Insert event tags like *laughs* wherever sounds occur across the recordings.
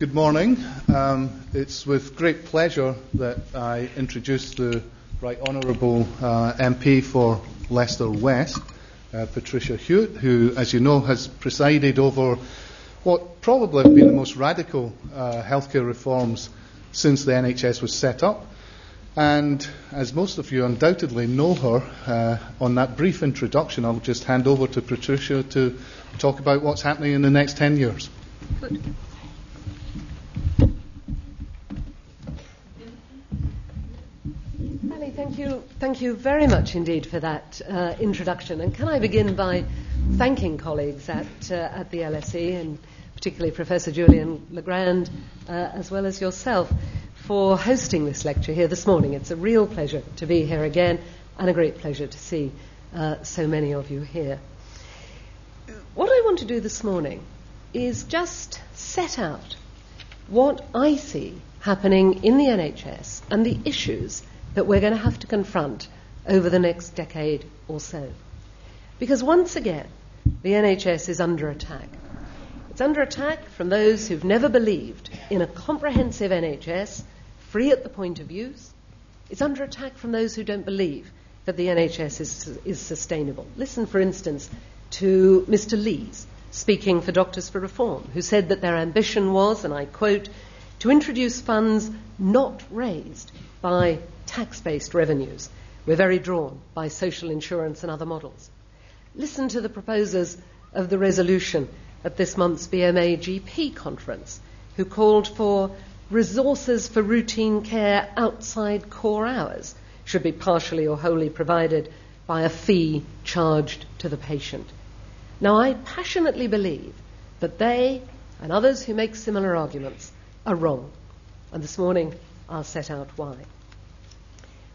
Good morning. Um, it's with great pleasure that I introduce the Right Honourable uh, MP for Leicester West, uh, Patricia Hewitt, who, as you know, has presided over what probably have been the most radical uh, healthcare reforms since the NHS was set up. And as most of you undoubtedly know her, uh, on that brief introduction, I'll just hand over to Patricia to talk about what's happening in the next 10 years. Good. Thank you, thank you very much indeed for that uh, introduction. And can I begin by thanking colleagues at, uh, at the LSE, and particularly Professor Julian Le Grand, uh, as well as yourself, for hosting this lecture here this morning. It's a real pleasure to be here again, and a great pleasure to see uh, so many of you here. What I want to do this morning is just set out what I see happening in the NHS and the issues that we're going to have to confront over the next decade or so. Because once again, the NHS is under attack. It's under attack from those who've never believed in a comprehensive NHS, free at the point of use. It's under attack from those who don't believe that the NHS is, is sustainable. Listen, for instance, to Mr. Lees, speaking for Doctors for Reform, who said that their ambition was, and I quote, to introduce funds not raised by tax based revenues. We're very drawn by social insurance and other models. Listen to the proposers of the resolution at this month's BMA GP conference, who called for resources for routine care outside core hours should be partially or wholly provided by a fee charged to the patient. Now, I passionately believe that they and others who make similar arguments are wrong. And this morning I'll set out why.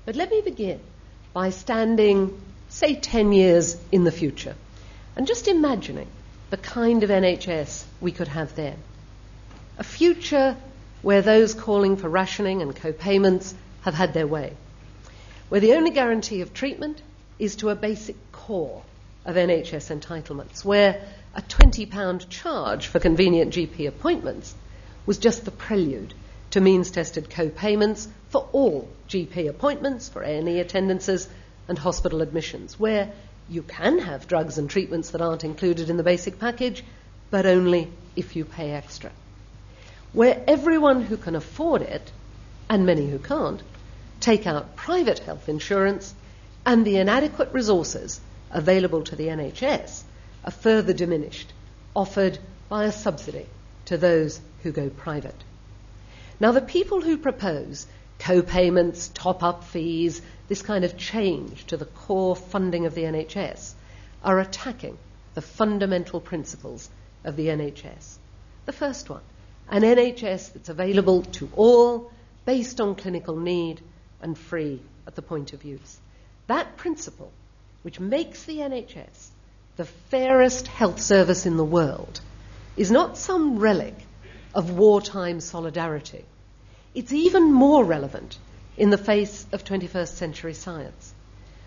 But let me begin by standing, say, 10 years in the future and just imagining the kind of NHS we could have then. A future where those calling for rationing and co-payments have had their way, where the only guarantee of treatment is to a basic core of NHS entitlements, where a £20 charge for convenient GP appointments was just the prelude to means tested co payments for all GP appointments, for A&E attendances, and hospital admissions, where you can have drugs and treatments that aren't included in the basic package, but only if you pay extra. Where everyone who can afford it, and many who can't, take out private health insurance, and the inadequate resources available to the NHS are further diminished, offered by a subsidy to those who go private. Now, the people who propose co payments, top up fees, this kind of change to the core funding of the NHS are attacking the fundamental principles of the NHS. The first one an NHS that's available to all, based on clinical need, and free at the point of use. That principle, which makes the NHS the fairest health service in the world, is not some relic of wartime solidarity. It's even more relevant in the face of 21st century science.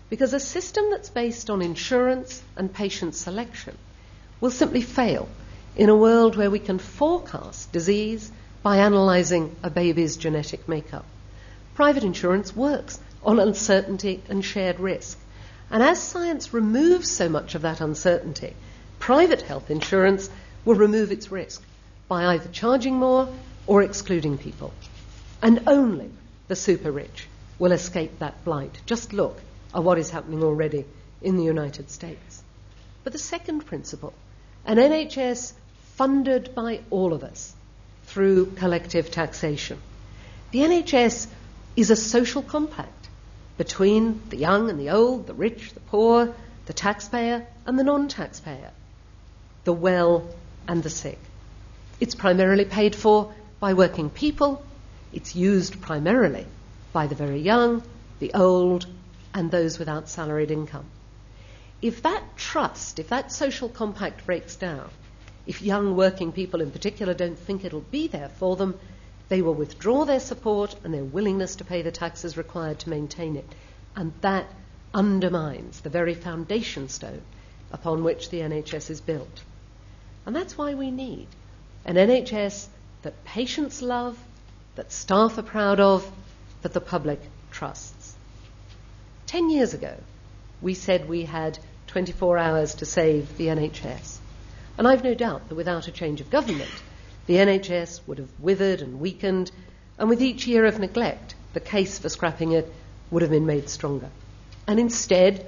Because a system that's based on insurance and patient selection will simply fail in a world where we can forecast disease by analysing a baby's genetic makeup. Private insurance works on uncertainty and shared risk. And as science removes so much of that uncertainty, private health insurance will remove its risk by either charging more or excluding people. And only the super rich will escape that blight. Just look at what is happening already in the United States. But the second principle an NHS funded by all of us through collective taxation. The NHS is a social compact between the young and the old, the rich, the poor, the taxpayer and the non taxpayer, the well and the sick. It's primarily paid for by working people. It's used primarily by the very young, the old, and those without salaried income. If that trust, if that social compact breaks down, if young working people in particular don't think it'll be there for them, they will withdraw their support and their willingness to pay the taxes required to maintain it. And that undermines the very foundation stone upon which the NHS is built. And that's why we need an NHS that patients love, that staff are proud of, that the public trusts. Ten years ago, we said we had 24 hours to save the NHS. And I've no doubt that without a change of government, the NHS would have withered and weakened, and with each year of neglect, the case for scrapping it would have been made stronger. And instead,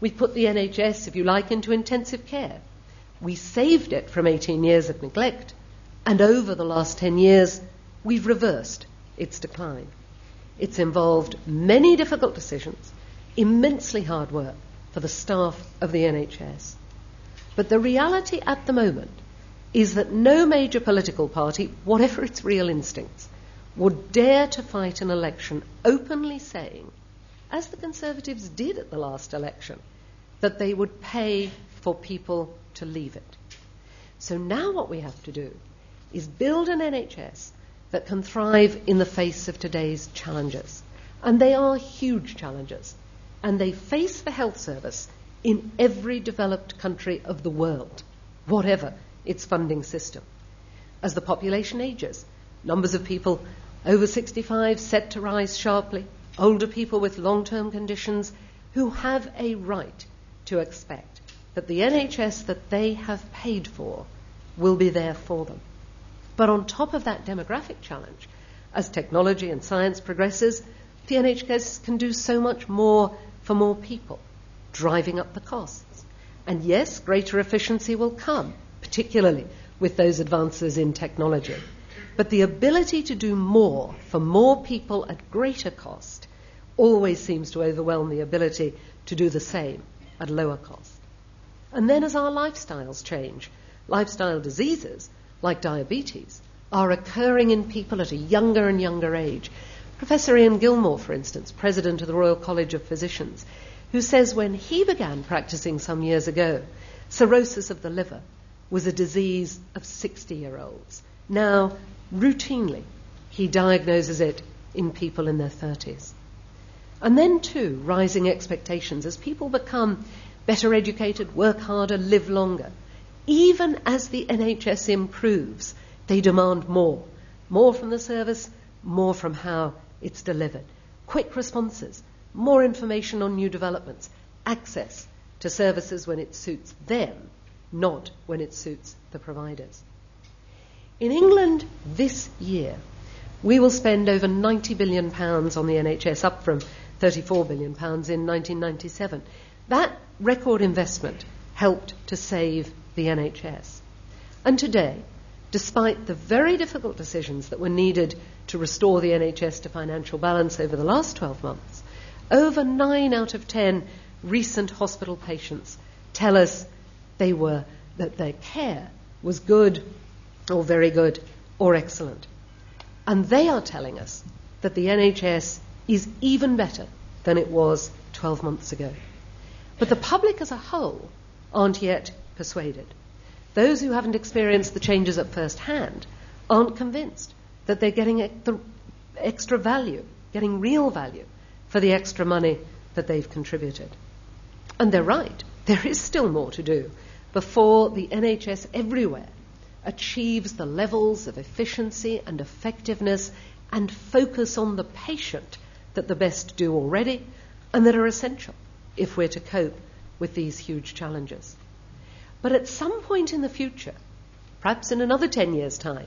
we put the NHS, if you like, into intensive care. We saved it from 18 years of neglect, and over the last 10 years, we've reversed its decline. It's involved many difficult decisions, immensely hard work for the staff of the NHS. But the reality at the moment is that no major political party, whatever its real instincts, would dare to fight an election openly saying, as the Conservatives did at the last election, that they would pay for people to leave it. So now what we have to do is build an NHS that can thrive in the face of today's challenges. And they are huge challenges. And they face the health service in every developed country of the world, whatever its funding system. As the population ages, numbers of people over 65 set to rise sharply, older people with long term conditions who have a right to expect that the NHS that they have paid for will be there for them. But on top of that demographic challenge, as technology and science progresses, the NHS can do so much more for more people, driving up the costs. And yes, greater efficiency will come, particularly with those advances in technology. But the ability to do more for more people at greater cost always seems to overwhelm the ability to do the same at lower cost. And then as our lifestyles change, lifestyle diseases like diabetes, are occurring in people at a younger and younger age. Professor Ian Gilmore, for instance, president of the Royal College of Physicians, who says when he began practicing some years ago, cirrhosis of the liver was a disease of 60 year olds. Now, routinely, he diagnoses it in people in their 30s. And then, too, rising expectations as people become better educated, work harder, live longer even as the NHS improves, they demand more. More from the service, more from how it's delivered. Quick responses, more information on new developments, access to services when it suits them, not when it suits the providers. In England this year, we will spend over £90 billion on the NHS, up from £34 billion in 1997. That record investment helped to save the NHS. And today, despite the very difficult decisions that were needed to restore the NHS to financial balance over the last 12 months, over 9 out of 10 recent hospital patients tell us they were that their care was good or very good or excellent. And they are telling us that the NHS is even better than it was 12 months ago. But the public as a whole aren't yet persuaded. Those who haven't experienced the changes at first hand aren't convinced that they're getting the extra value, getting real value for the extra money that they've contributed. And they're right. There is still more to do before the NHS everywhere achieves the levels of efficiency and effectiveness and focus on the patient that the best do already and that are essential if we're to cope with these huge challenges. But at some point in the future, perhaps in another 10 years' time,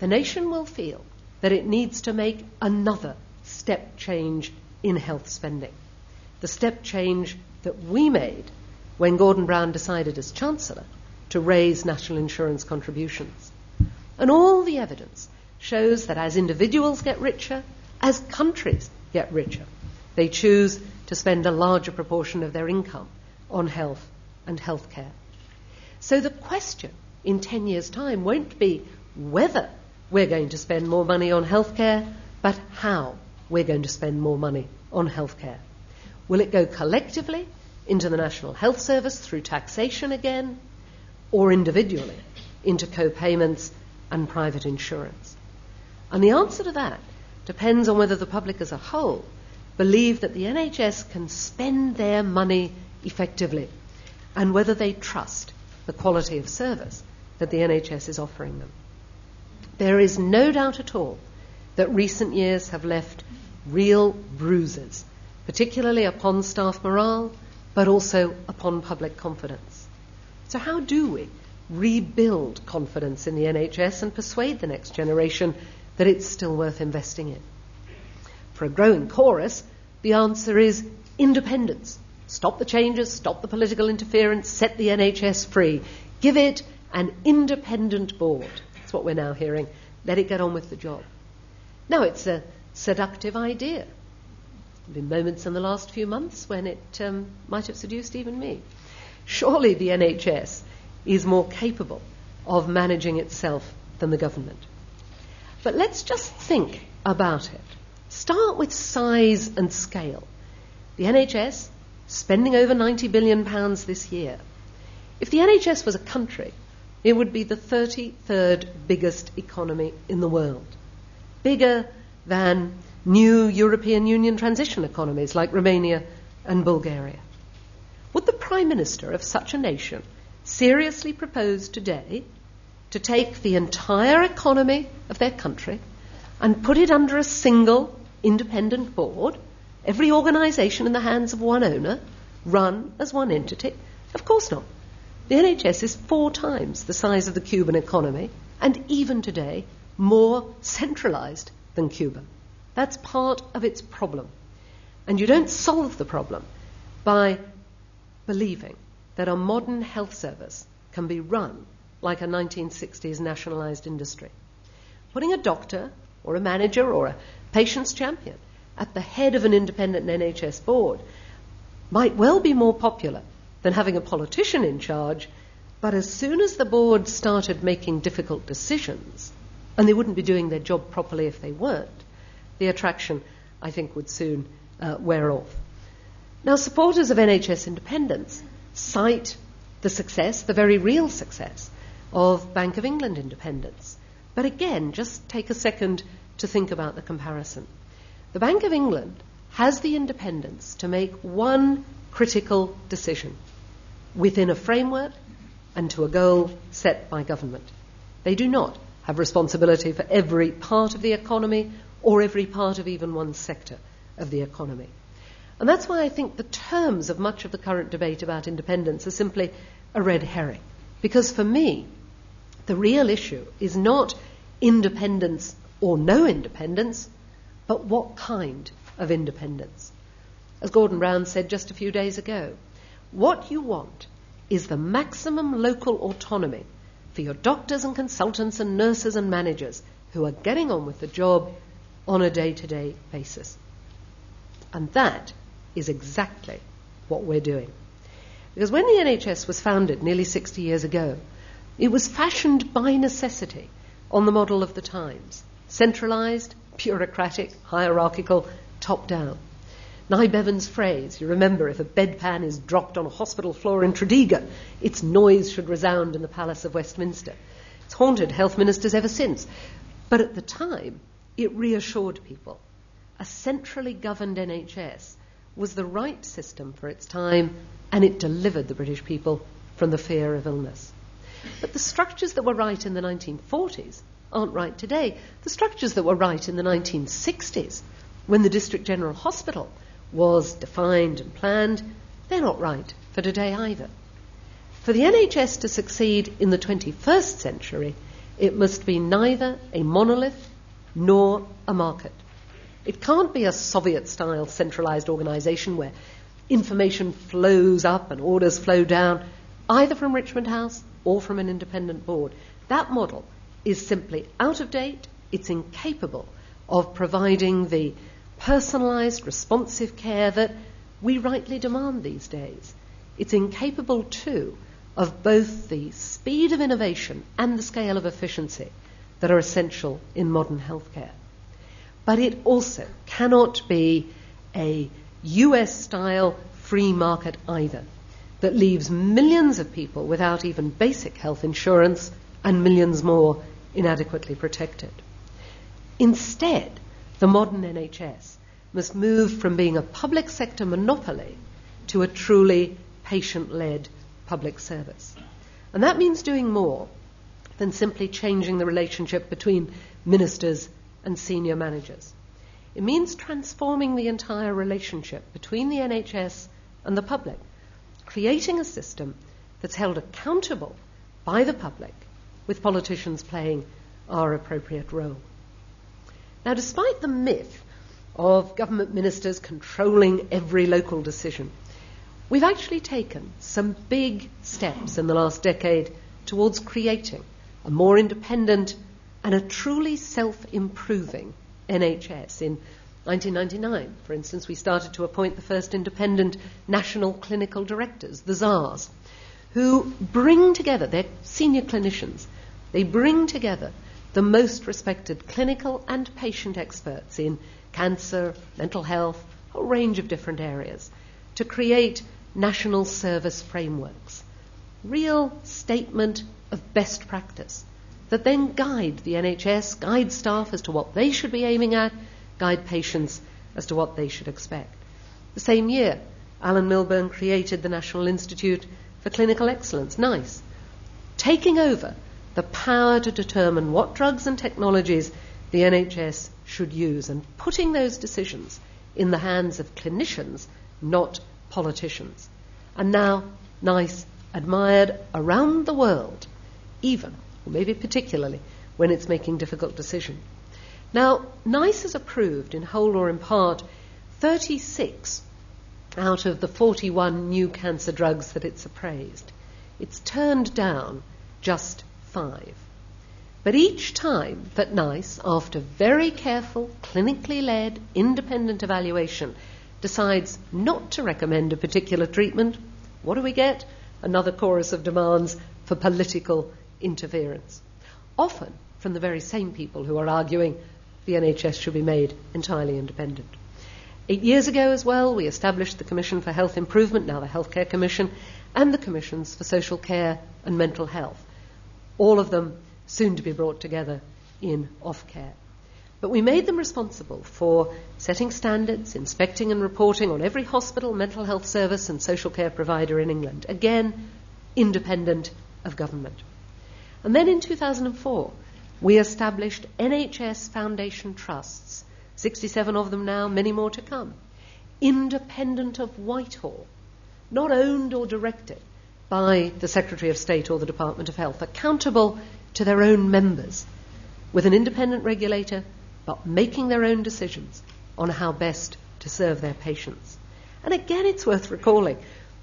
the nation will feel that it needs to make another step change in health spending. The step change that we made when Gordon Brown decided as Chancellor to raise national insurance contributions. And all the evidence shows that as individuals get richer, as countries get richer, they choose to spend a larger proportion of their income on health and healthcare. So the question in 10 years' time won't be whether we're going to spend more money on healthcare, but how we're going to spend more money on healthcare. Will it go collectively into the National Health Service through taxation again, or individually into co-payments and private insurance? And the answer to that depends on whether the public as a whole believe that the NHS can spend their money effectively and whether they trust the quality of service that the NHS is offering them. There is no doubt at all that recent years have left real bruises, particularly upon staff morale, but also upon public confidence. So, how do we rebuild confidence in the NHS and persuade the next generation that it's still worth investing in? For a growing chorus, the answer is independence. Stop the changes, stop the political interference, set the NHS free. Give it an independent board. That's what we're now hearing. Let it get on with the job. Now, it's a seductive idea. There have been moments in the last few months when it um, might have seduced even me. Surely the NHS is more capable of managing itself than the government. But let's just think about it. Start with size and scale. The NHS spending over 90 billion pounds this year. If the NHS was a country, it would be the 33rd biggest economy in the world. Bigger than new European Union transition economies like Romania and Bulgaria. Would the Prime Minister of such a nation seriously propose today to take the entire economy of their country and put it under a single independent board, every organisation in the hands of one owner, run as one entity? Of course not. The NHS is four times the size of the Cuban economy, and even today, more centralised than Cuba. That's part of its problem. And you don't solve the problem by believing that a modern health service can be run like a 1960s nationalised industry. Putting a doctor or a manager or a patient's champion at the head of an independent NHS board might well be more popular than having a politician in charge, but as soon as the board started making difficult decisions, and they wouldn't be doing their job properly if they weren't, the attraction, I think, would soon uh, wear off. Now, supporters of NHS independence cite the success, the very real success, of Bank of England independence. But again, just take a second to think about the comparison. The Bank of England has the independence to make one critical decision within a framework and to a goal set by government. They do not have responsibility for every part of the economy or every part of even one sector of the economy. And that's why I think the terms of much of the current debate about independence are simply a red herring. Because for me, the real issue is not independence or no independence, but what kind of independence. As Gordon Brown said just a few days ago, what you want is the maximum local autonomy for your doctors and consultants and nurses and managers who are getting on with the job on a day to day basis. And that is exactly what we're doing. Because when the NHS was founded nearly 60 years ago, it was fashioned by necessity on the model of the times centralised, bureaucratic, hierarchical, top down. Nye Bevan's phrase, you remember, if a bedpan is dropped on a hospital floor in Tredegar, its noise should resound in the Palace of Westminster. It's haunted health ministers ever since. But at the time, it reassured people. A centrally governed NHS was the right system for its time, and it delivered the British people from the fear of illness. But the structures that were right in the 1940s aren't right today. The structures that were right in the 1960s, when the District General Hospital was defined and planned, they're not right for today either. For the NHS to succeed in the 21st century, it must be neither a monolith nor a market. It can't be a Soviet style centralized organization where information flows up and orders flow down, either from Richmond House or from an independent board. That model is simply out of date, it's incapable of providing the personalised, responsive care that we rightly demand these days. It's incapable, too, of both the speed of innovation and the scale of efficiency that are essential in modern healthcare. But it also cannot be a US style free market either, that leaves millions of people without even basic health insurance and millions more inadequately protected. Instead, the modern NHS must move from being a public sector monopoly to a truly patient led public service. And that means doing more than simply changing the relationship between ministers and senior managers. It means transforming the entire relationship between the NHS and the public, creating a system that's held accountable by the public, with politicians playing our appropriate role. Now, despite the myth of government ministers controlling every local decision, we've actually taken some big steps in the last decade towards creating a more independent and a truly self improving NHS. In 1999, for instance, we started to appoint the first independent national clinical directors, the tsars, who bring together, they're senior clinicians, they bring together the most respected clinical and patient experts in cancer, mental health, a range of different areas, to create national service frameworks. Real statement of best practice that then guide the NHS, guide staff as to what they should be aiming at, guide patients as to what they should expect. The same year, Alan Milburn created the National Institute for Clinical Excellence, NICE, taking over the power to determine what drugs and technologies the NHS should use and putting those decisions in the hands of clinicians, not politicians. And now, NICE admired around the world, even or maybe particularly when it's making difficult decisions. Now, NICE has approved, in whole or in part, 36 out of the 41 new cancer drugs that it's appraised. It's turned down just five. But each time that NICE, after very careful, clinically led, independent evaluation, decides not to recommend a particular treatment, what do we get? Another chorus of demands for political interference, often from the very same people who are arguing the NHS should be made entirely independent. Eight years ago, as well, we established the Commission for Health Improvement, now the Healthcare Commission, and the Commissions for Social Care and Mental Health, all of them soon to be brought together in Ofcare. But we made them responsible for setting standards, inspecting and reporting on every hospital, mental health service, and social care provider in England. Again, independent of government. And then in 2004, we established NHS Foundation Trusts, 67 of them now, many more to come, independent of Whitehall, not owned or directed by the Secretary of State or the Department of Health, accountable to their own members, with an independent regulator, but making their own decisions on how best to serve their patients. And again, it's worth recalling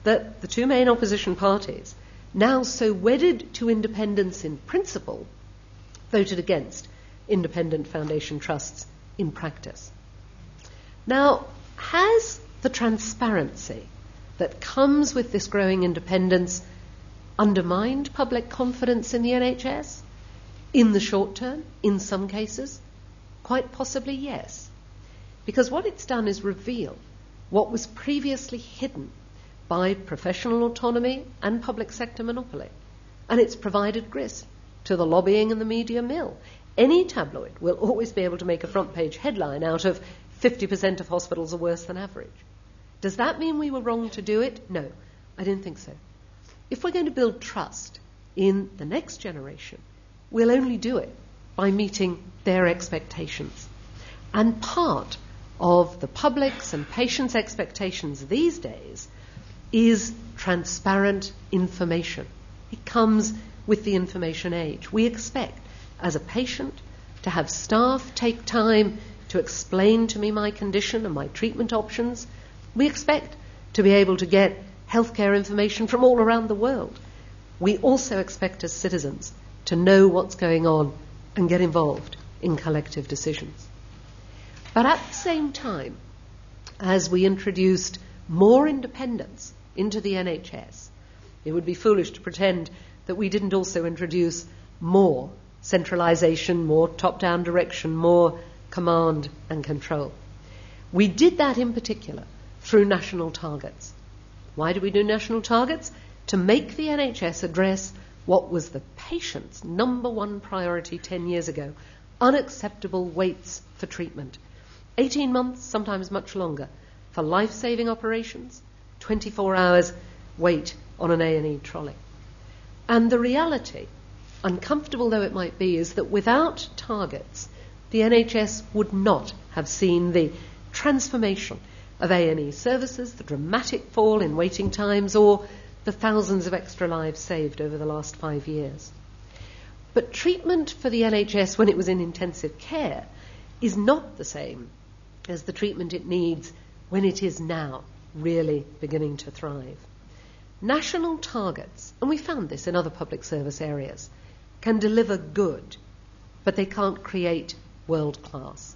that the two main opposition parties now so wedded to independence in principle, voted against independent foundation trusts in practice. Now, has the transparency that comes with this growing independence undermined public confidence in the NHS? In the short term, in some cases? Quite possibly, yes. Because what it's done is reveal what was previously hidden by professional autonomy and public sector monopoly. And it's provided grist to the lobbying and the media mill. Any tabloid will always be able to make a front page headline out of 50% of hospitals are worse than average. Does that mean we were wrong to do it? No, I didn't think so. If we're going to build trust in the next generation, we'll only do it by meeting their expectations. And part of the public's and patients' expectations these days is transparent information. It comes with the information age. We expect, as a patient, to have staff take time to explain to me my condition and my treatment options. We expect to be able to get healthcare information from all around the world. We also expect, as citizens, to know what's going on and get involved in collective decisions. But at the same time, as we introduced more independence into the NHS. It would be foolish to pretend that we didn't also introduce more centralisation, more top down direction, more command and control. We did that in particular through national targets. Why did we do national targets? To make the NHS address what was the patient's number one priority 10 years ago unacceptable waits for treatment. 18 months, sometimes much longer, for life saving operations, 24 hours wait on an A&E trolley. And the reality uncomfortable though it might be, is that without targets, the NHS would not have seen the transformation of A&E services, the dramatic fall in waiting times, or the thousands of extra lives saved over the last five years. But treatment for the NHS when it was in intensive care is not the same as the treatment it needs when it is now really beginning to thrive. National targets, and we found this in other public service areas, can deliver good, but they can't create world class.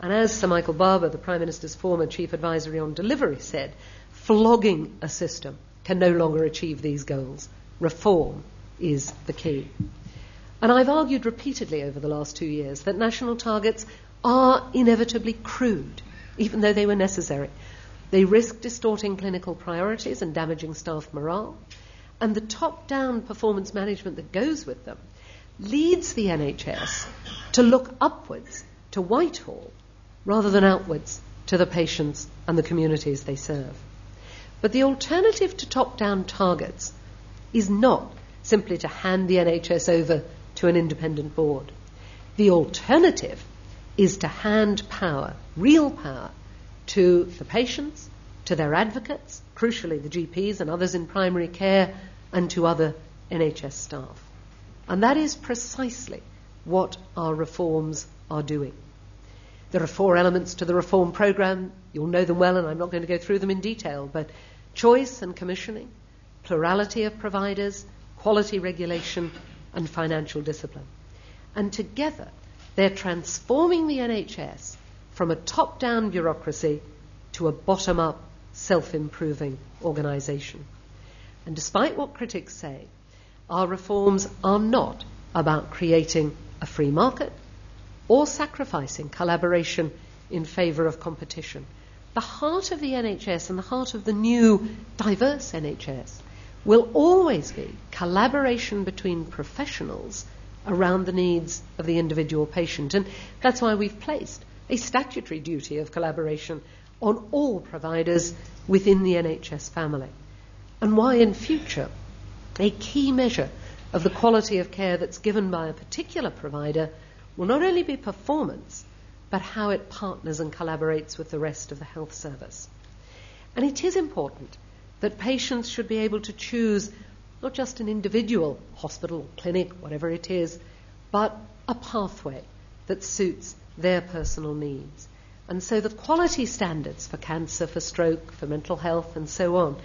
And as Sir Michael Barber, the Prime Minister's former Chief Advisory on Delivery, said, flogging a system can no longer achieve these goals. Reform is the key. And I've argued repeatedly over the last two years that national targets are inevitably crude, even though they were necessary. They risk distorting clinical priorities and damaging staff morale. And the top down performance management that goes with them leads the NHS to look upwards to Whitehall rather than outwards to the patients and the communities they serve. But the alternative to top down targets is not simply to hand the NHS over to an independent board. The alternative is to hand power, real power, to the patients, to their advocates, crucially the GPs and others in primary care, and to other NHS staff. And that is precisely what our reforms are doing. There are four elements to the reform programme. You'll know them well, and I'm not going to go through them in detail, but choice and commissioning, plurality of providers, quality regulation, and financial discipline. And together, they're transforming the NHS from a top down bureaucracy to a bottom up, self improving organisation. And despite what critics say, our reforms are not about creating a free market or sacrificing collaboration in favour of competition. The heart of the NHS and the heart of the new, diverse NHS will always be collaboration between professionals around the needs of the individual patient. And that's why we've placed a statutory duty of collaboration on all providers within the NHS family. And why in future a key measure of the quality of care that's given by a particular provider will not only be performance, but how it partners and collaborates with the rest of the health service. And it is important that patients should be able to choose not just an individual hospital, clinic, whatever it is, but a pathway that suits their personal needs. And so the quality standards for cancer, for stroke, for mental health, and so on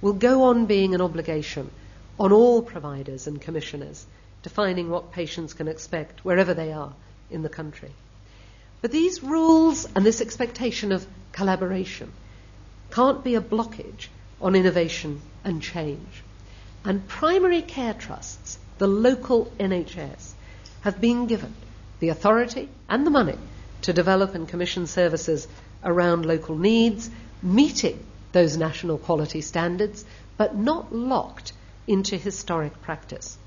will go on being an obligation on all providers and commissioners defining what patients can expect wherever they are in the country. But these rules and this expectation of collaboration can't be a blockage on innovation and change. And primary care trusts, the local NHS, have been given the authority and the money to develop and commission services around local needs, meeting those national quality standards, but not locked into historic practice.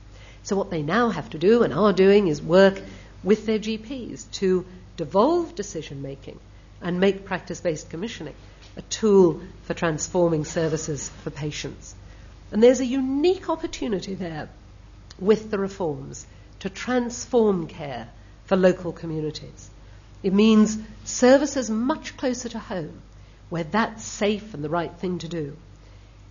So what they now have to do and are doing is work with their GPs to devolve decision making and make practice based commissioning a tool for transforming services for patients. And there's a unique opportunity there with the reforms to transform care for local communities. It means services much closer to home, where that's safe and the right thing to do.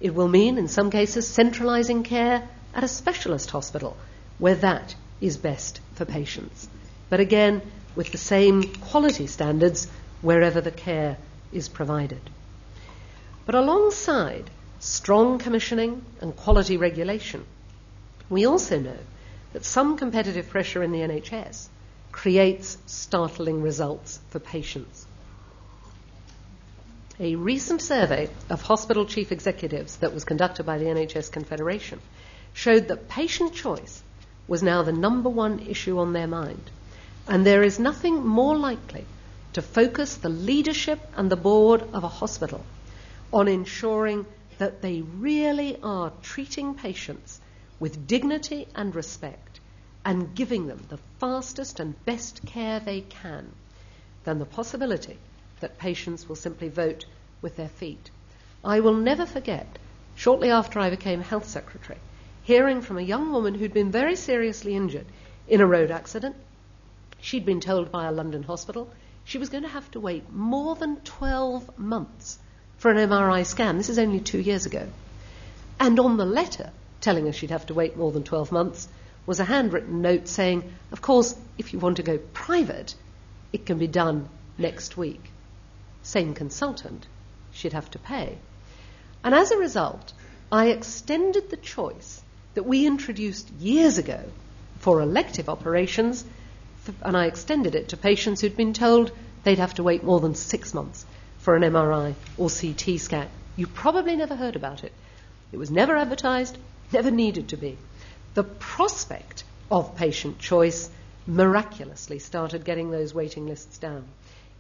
It will mean, in some cases, centralising care at a specialist hospital where that is best for patients. But again, with the same quality standards wherever the care is provided. But alongside strong commissioning and quality regulation, we also know that some competitive pressure in the NHS creates startling results for patients. A recent survey of hospital chief executives that was conducted by the NHS Confederation showed that patient choice was now the number one issue on their mind. And there is nothing more likely to focus the leadership and the board of a hospital on ensuring that they really are treating patients with dignity and respect and giving them the fastest and best care they can than the possibility that patients will simply vote with their feet. I will never forget, shortly after I became Health Secretary, hearing from a young woman who'd been very seriously injured in a road accident. She'd been told by a London hospital she was going to have to wait more than 12 months for an MRI scan. This is only two years ago. And on the letter telling her she'd have to wait more than 12 months was a handwritten note saying, of course, if you want to go private, it can be done next week. Same consultant, she'd have to pay. And as a result, I extended the choice that we introduced years ago for elective operations, and I extended it to patients who'd been told they'd have to wait more than six months for an MRI or CT scan. You probably never heard about it. It was never advertised, never needed to be. The prospect of patient choice miraculously started getting those waiting lists down.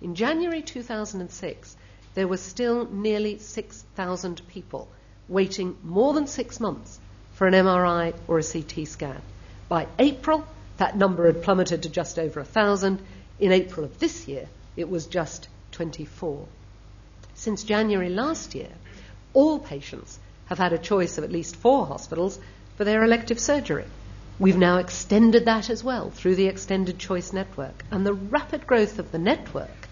In January 2006, there were still nearly 6,000 people waiting more than six months for an MRI or a CT scan. By April, that number had plummeted to just over 1,000. In April of this year, it was just 24. Since January last year, all patients have had a choice of at least four hospitals for their elective surgery. We've now extended that as well through the Extended Choice Network. And the rapid growth of the network,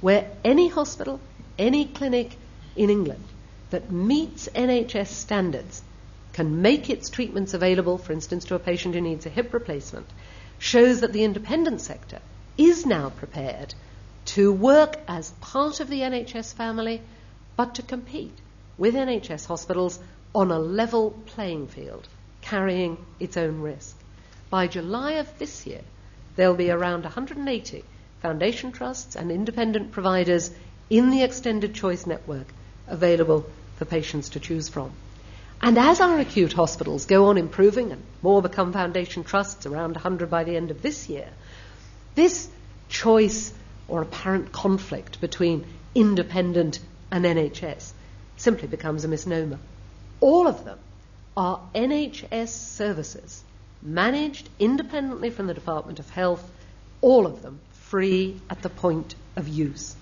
where any hospital, any clinic in England that meets NHS standards can make its treatments available, for instance, to a patient who needs a hip replacement, shows that the independent sector is now prepared to work as part of the NHS family, but to compete with NHS hospitals on a level playing field, carrying its own risk. By July of this year, there'll be around 180 foundation trusts and independent providers in the extended choice network available for patients to choose from. And as our acute hospitals go on improving and more become foundation trusts, around 100 by the end of this year, this choice or apparent conflict between independent and NHS simply becomes a misnomer. All of them are NHS services managed independently from the Department of Health, all of them free at the point of use.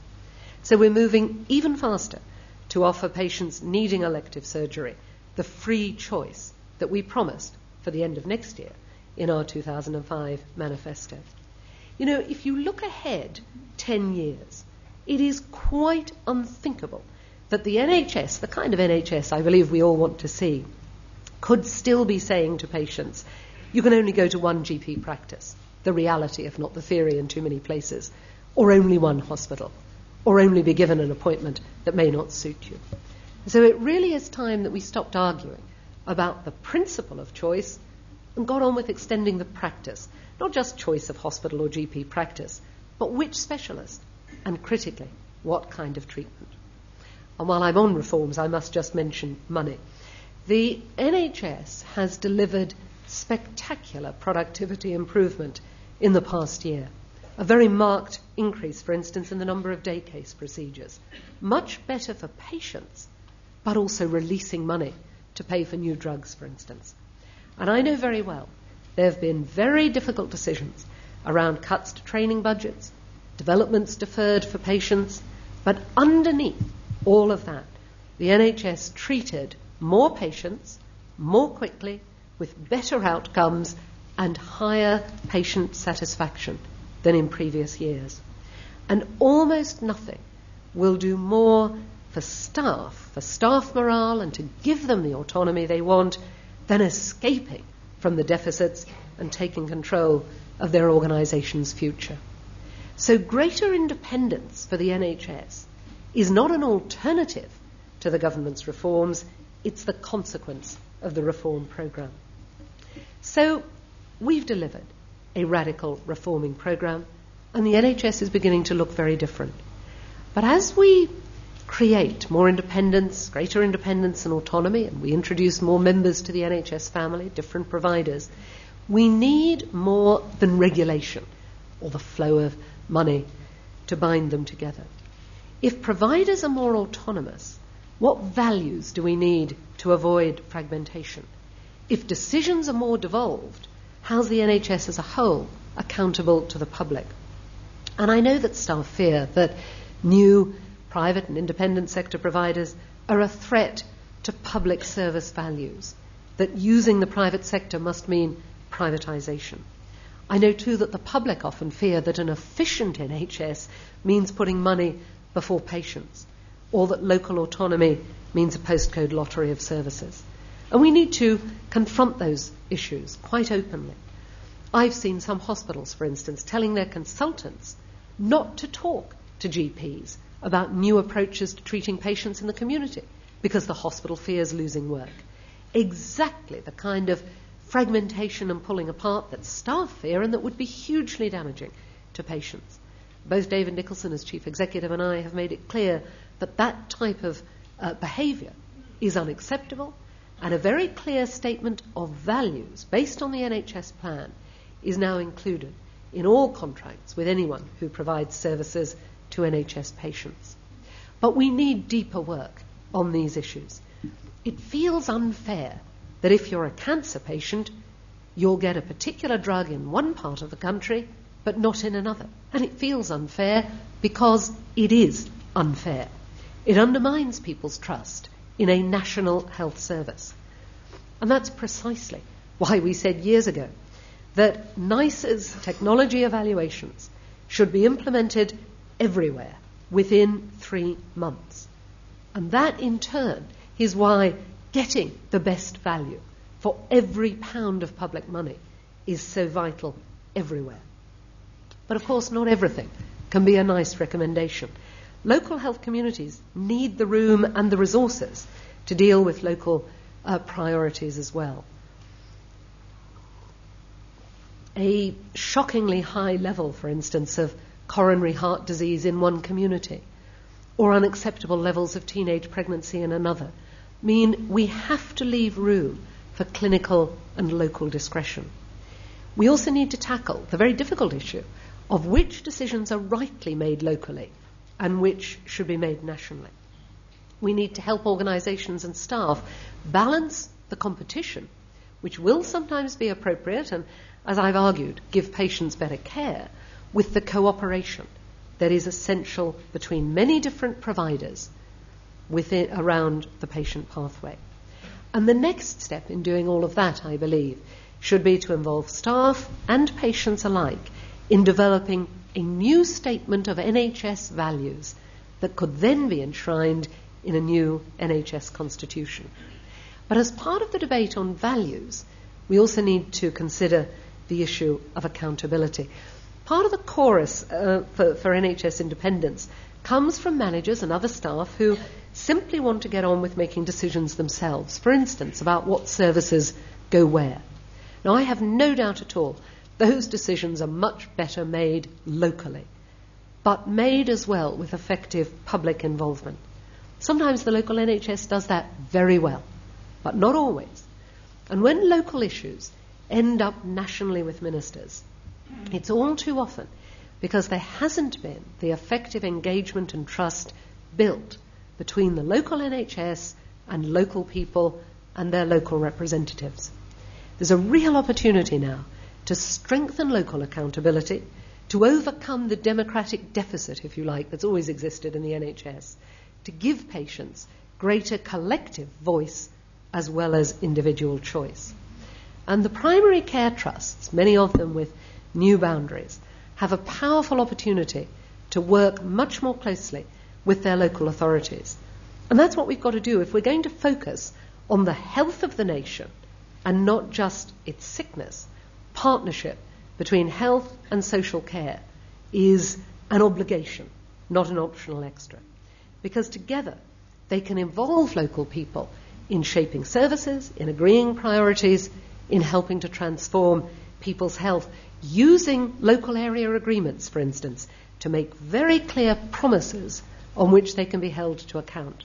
So we're moving even faster to offer patients needing elective surgery the free choice that we promised for the end of next year in our 2005 manifesto. You know, if you look ahead 10 years, it is quite unthinkable that the NHS, the kind of NHS I believe we all want to see, could still be saying to patients, you can only go to one GP practice, the reality, if not the theory, in too many places, or only one hospital, or only be given an appointment that may not suit you. So it really is time that we stopped arguing about the principle of choice and got on with extending the practice, not just choice of hospital or GP practice, but which specialist, and critically, what kind of treatment. And while I'm on reforms, I must just mention money. The NHS has delivered spectacular productivity improvement in the past year. A very marked increase, for instance, in the number of day case procedures. Much better for patients but also releasing money to pay for new drugs, for instance. And I know very well there have been very difficult decisions around cuts to training budgets, developments deferred for patients, but underneath all of that, the NHS treated more patients more quickly with better outcomes and higher patient satisfaction than in previous years. And almost nothing will do more for staff, for staff morale, and to give them the autonomy they want, than escaping from the deficits and taking control of their organisation's future. So, greater independence for the NHS is not an alternative to the government's reforms, it's the consequence of the reform programme. So, we've delivered a radical reforming programme, and the NHS is beginning to look very different. But as we create more independence, greater independence and autonomy, and we introduce more members to the NHS family, different providers, we need more than regulation or the flow of money to bind them together. If providers are more autonomous, what values do we need to avoid fragmentation? If decisions are more devolved, how's the NHS as a whole accountable to the public? And I know that staff fear that new private and independent sector providers are a threat to public service values. that using the private sector must mean privatisation. I know too that the public often fear that an efficient NHS means putting money before patients, or that local autonomy means a postcode lottery of services. And we need to confront those issues quite openly. I've seen some hospitals, for instance, telling their consultants not to talk to GPs about new approaches to treating patients in the community because the hospital fears losing work. Exactly the kind of fragmentation and pulling apart that staff fear and that would be hugely damaging to patients. Both David Nicholson as chief executive and I have made it clear that that type of uh, behaviour is unacceptable and a very clear statement of values based on the NHS plan is now included in all contracts with anyone who provides services to NHS patients. But we need deeper work on these issues. It feels unfair that if you're a cancer patient, you'll get a particular drug in one part of the country, but not in another. And it feels unfair because it is unfair. It undermines people's trust in a national health service. And that's precisely why we said years ago that NICE's technology evaluations should be implemented everywhere within three months. And that in turn is why getting the best value for every pound of public money is so vital everywhere. But of course, not everything can be a NICE recommendation. Local health communities need the room and the resources to deal with local uh, priorities as well. A shockingly high level, for instance, of coronary heart disease in one community, or unacceptable levels of teenage pregnancy in another, mean we have to leave room for clinical and local discretion. We also need to tackle the very difficult issue of which decisions are rightly made locally and which should be made nationally. We need to help organisations and staff balance the competition, which will sometimes be appropriate and, as I've argued, give patients better care, with the cooperation that is essential between many different providers within, around the patient pathway. And the next step in doing all of that, I believe, should be to involve staff and patients alike in developing a new statement of NHS values that could then be enshrined in a new NHS constitution. But as part of the debate on values, we also need to consider the issue of accountability. Part of the chorus uh, for, for NHS independence comes from managers and other staff who simply want to get on with making decisions themselves, for instance, about what services go where. Now, I have no doubt at all those decisions are much better made locally, but made as well with effective public involvement. Sometimes the local NHS does that very well, but not always. And when local issues end up nationally with ministers, it's all too often because there hasn't been the effective engagement and trust built between the local NHS and local people and their local representatives. There's a real opportunity now to strengthen local accountability, to overcome the democratic deficit, if you like, that's always existed in the NHS, to give patients greater collective voice as well as individual choice. And the primary care trusts, many of them with new boundaries, have a powerful opportunity to work much more closely with their local authorities. And that's what we've got to do if we're going to focus on the health of the nation and not just its sickness. Partnership between health and social care is an obligation, not an optional extra. Because together they can involve local people in shaping services, in agreeing priorities, in helping to transform people's health using local area agreements, for instance, to make very clear promises on which they can be held to account.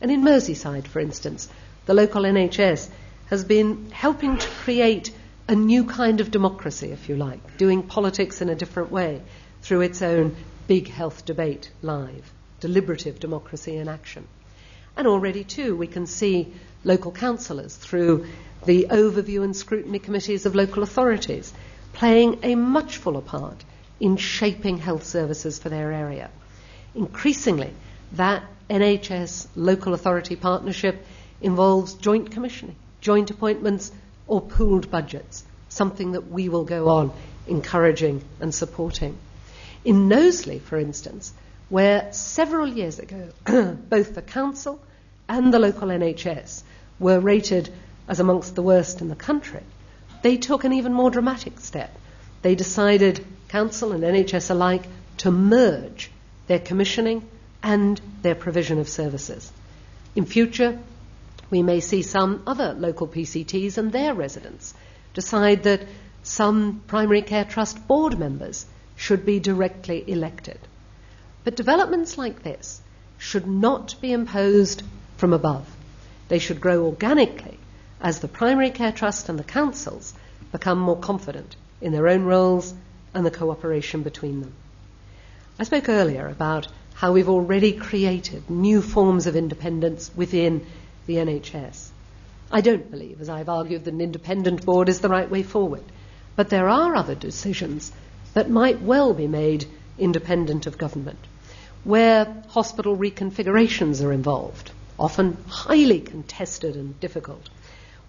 And in Merseyside, for instance, the local NHS has been helping to create a new kind of democracy, if you like, doing politics in a different way through its own big health debate live, deliberative democracy in action. And already, too, we can see local councillors through the overview and scrutiny committees of local authorities playing a much fuller part in shaping health services for their area. Increasingly, that NHS local authority partnership involves joint commissioning joint appointments, or pooled budgets, something that we will go on encouraging and supporting. In Knowsley, for instance, where several years ago *clears throat* both the council and the local NHS were rated as amongst the worst in the country, they took an even more dramatic step. They decided, council and NHS alike, to merge their commissioning and their provision of services. In future, we may see some other local PCTs and their residents decide that some primary care trust board members should be directly elected. But developments like this should not be imposed from above. They should grow organically as the primary care trust and the councils become more confident in their own roles and the cooperation between them. I spoke earlier about how we've already created new forms of independence within the NHS. I don't believe, as I've argued, that an independent board is the right way forward. But there are other decisions that might well be made independent of government, where hospital reconfigurations are involved, often highly contested and difficult.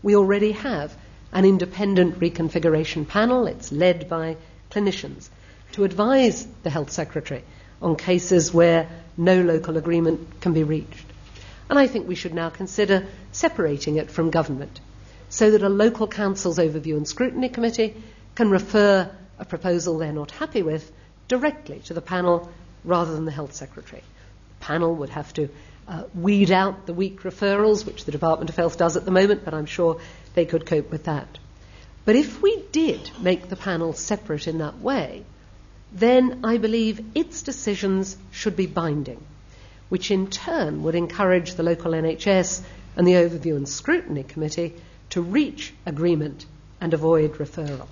We already have an independent reconfiguration panel. It's led by clinicians to advise the health secretary on cases where no local agreement can be reached. And I think we should now consider separating it from government so that a local council's overview and scrutiny committee can refer a proposal they're not happy with directly to the panel rather than the health secretary. The panel would have to uh, weed out the weak referrals, which the Department of Health does at the moment, but I'm sure they could cope with that. But if we did make the panel separate in that way, then I believe its decisions should be binding, which in turn would encourage the local NHS and the Overview and Scrutiny Committee to reach agreement and avoid referral.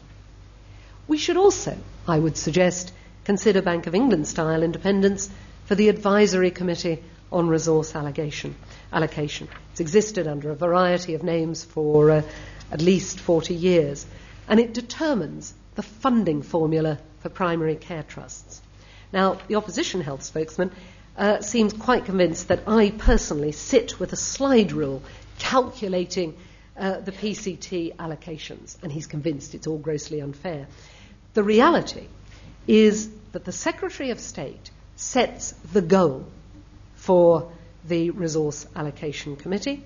We should also, I would suggest, consider Bank of England style independence for the Advisory Committee on Resource Allocation. allocation. It's existed under a variety of names for uh, at least 40 years, and it determines the funding formula for primary care trusts. Now, the opposition health spokesman uh, seems quite convinced that I personally sit with a slide rule calculating uh, the PCT allocations, and he's convinced it's all grossly unfair. The reality is that the Secretary of State sets the goal for the Resource Allocation Committee,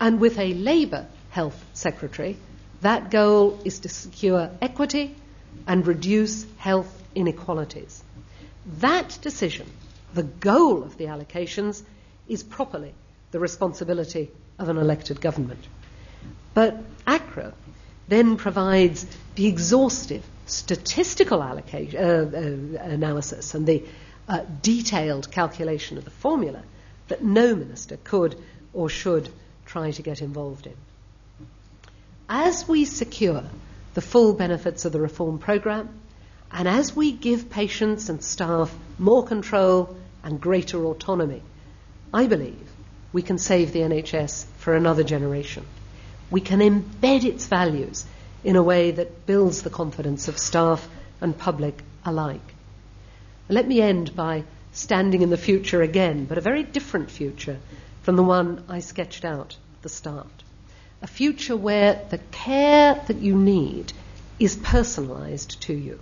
and with a Labour Health Secretary, that goal is to secure equity and reduce health inequalities. That decision, the goal of the allocations, is properly the responsibility of an elected government. But ACRA then provides the exhaustive statistical uh, uh, analysis and the uh, detailed calculation of the formula that no minister could or should try to get involved in. As we secure the full benefits of the reform programme, and as we give patients and staff more control and greater autonomy, I believe we can save the NHS for another generation. We can embed its values in a way that builds the confidence of staff and public alike. Let me end by standing in the future again, but a very different future from the one I sketched out at the start. A future where the care that you need is personalised to you,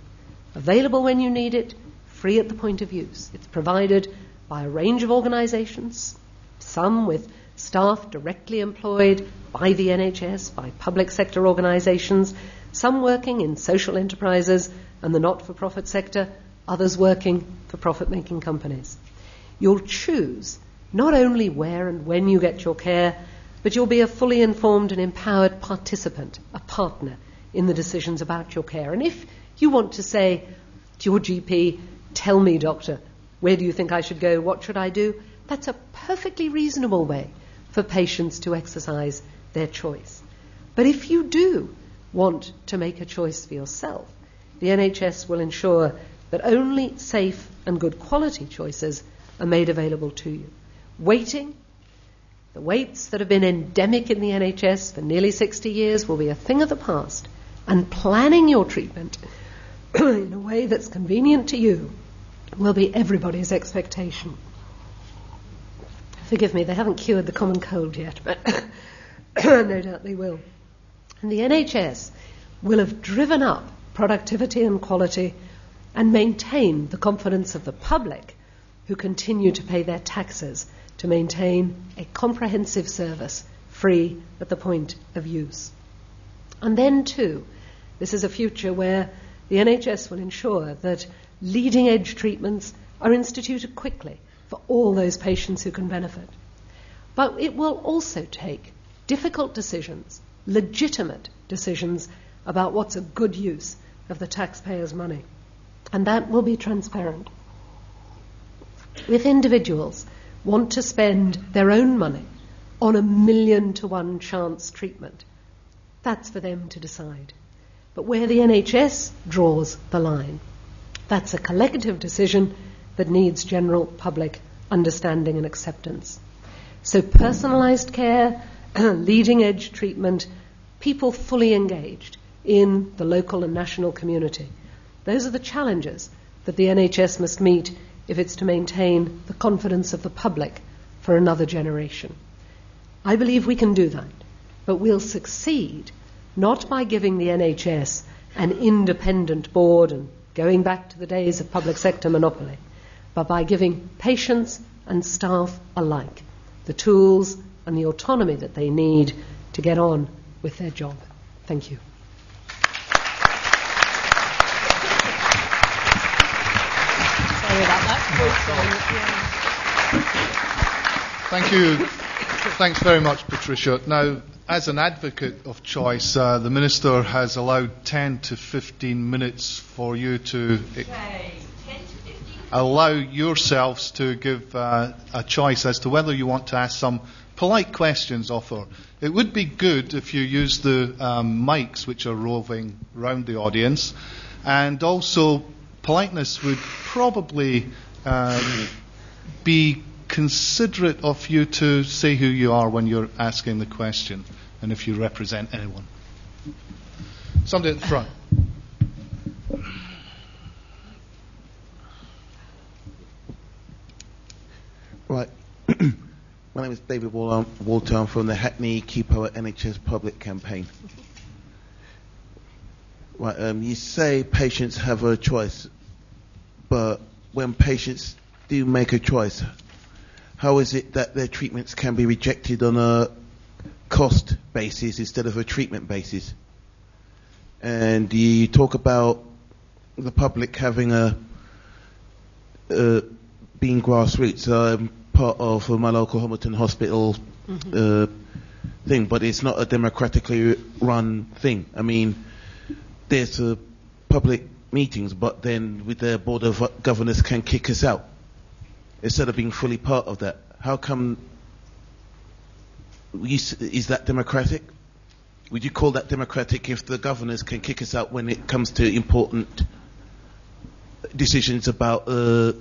available when you need it, free at the point of use. It's provided by a range of organisations, some with staff directly employed by the NHS, by public sector organisations, some working in social enterprises and the not for profit sector, others working for profit making companies. You'll choose not only where and when you get your care, but you'll be a fully informed and empowered participant, a partner in the decisions about your care. And if you want to say to your GP, Tell me, doctor, where do you think I should go? What should I do? That's a perfectly reasonable way for patients to exercise their choice. But if you do want to make a choice for yourself, the NHS will ensure that only safe and good quality choices are made available to you. Waiting, the waits that have been endemic in the NHS for nearly 60 years will be a thing of the past, and planning your treatment *clears throat* in a way that's convenient to you will be everybody's expectation. Forgive me, they haven't cured the common cold yet, but *clears throat* no doubt they will. And the NHS will have driven up productivity and quality and maintained the confidence of the public who continue to pay their taxes to maintain a comprehensive service free at the point of use. And then, too, this is a future where the NHS will ensure that leading edge treatments are instituted quickly for all those patients who can benefit. But it will also take difficult decisions, legitimate decisions about what's a good use of the taxpayers' money. And that will be transparent. If individuals want to spend their own money on a million to one chance treatment, that's for them to decide. But where the NHS draws the line, that's a collective decision that needs general public understanding and acceptance. So, personalised care, *clears throat* leading edge treatment, people fully engaged in the local and national community. Those are the challenges that the NHS must meet if it's to maintain the confidence of the public for another generation. I believe we can do that, but we'll succeed not by giving the NHS an independent board and going back to the days of public sector monopoly, but by giving patients and staff alike the tools and the autonomy that they need to get on with their job. Thank you. Thank you. Thanks very much, Patricia. Now, as an advocate of choice, uh, the Minister has allowed 10 to 15 minutes for you to allow yourselves to give uh, a choice as to whether you want to ask some polite questions of her. It would be good if you use the um, mics which are roving around the audience, and also politeness would probably um, be considerate of you to say who you are when you're asking the question and if you represent anyone. Somebody at the front. Right. *clears throat* My name is David Walter. I'm from the Hackney Keep Our NHS Public campaign. Right. Um, you say patients have a choice, but when patients do make a choice, how is it that their treatments can be rejected on a cost basis instead of a treatment basis? And you talk about the public having a uh, being grassroots. I'm part of my local Homerton Hospital mm-hmm. uh, thing, but it's not a democratically run thing. I mean, there's a public meetings, but then with the board of governors can kick us out instead of being fully part of that. How come? Is that democratic? Would you call that democratic if the governors can kick us out when it comes to important decisions about uh,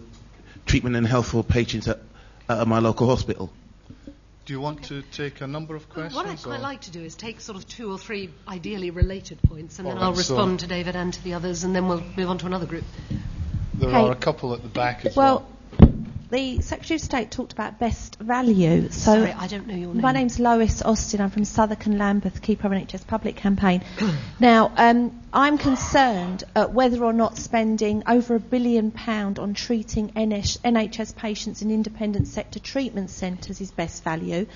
treatment and health for patients at, at my local hospital? Do you want to take a number of questions? What I'd quite like to do is take sort of two or three ideally related points, and then I'll respond so to David and to the others, and then we'll move on to another group. There are a couple at the back as well. well the Secretary of State talked about best value. So Sorry, I don't know your name. My name's Lois Austin. I'm from Southwark and Lambeth, Keep Our NHS Public Campaign. now, um, I'm concerned at whether or not spending over a billion pound on treating NHS patients in independent sector treatment centres is best value,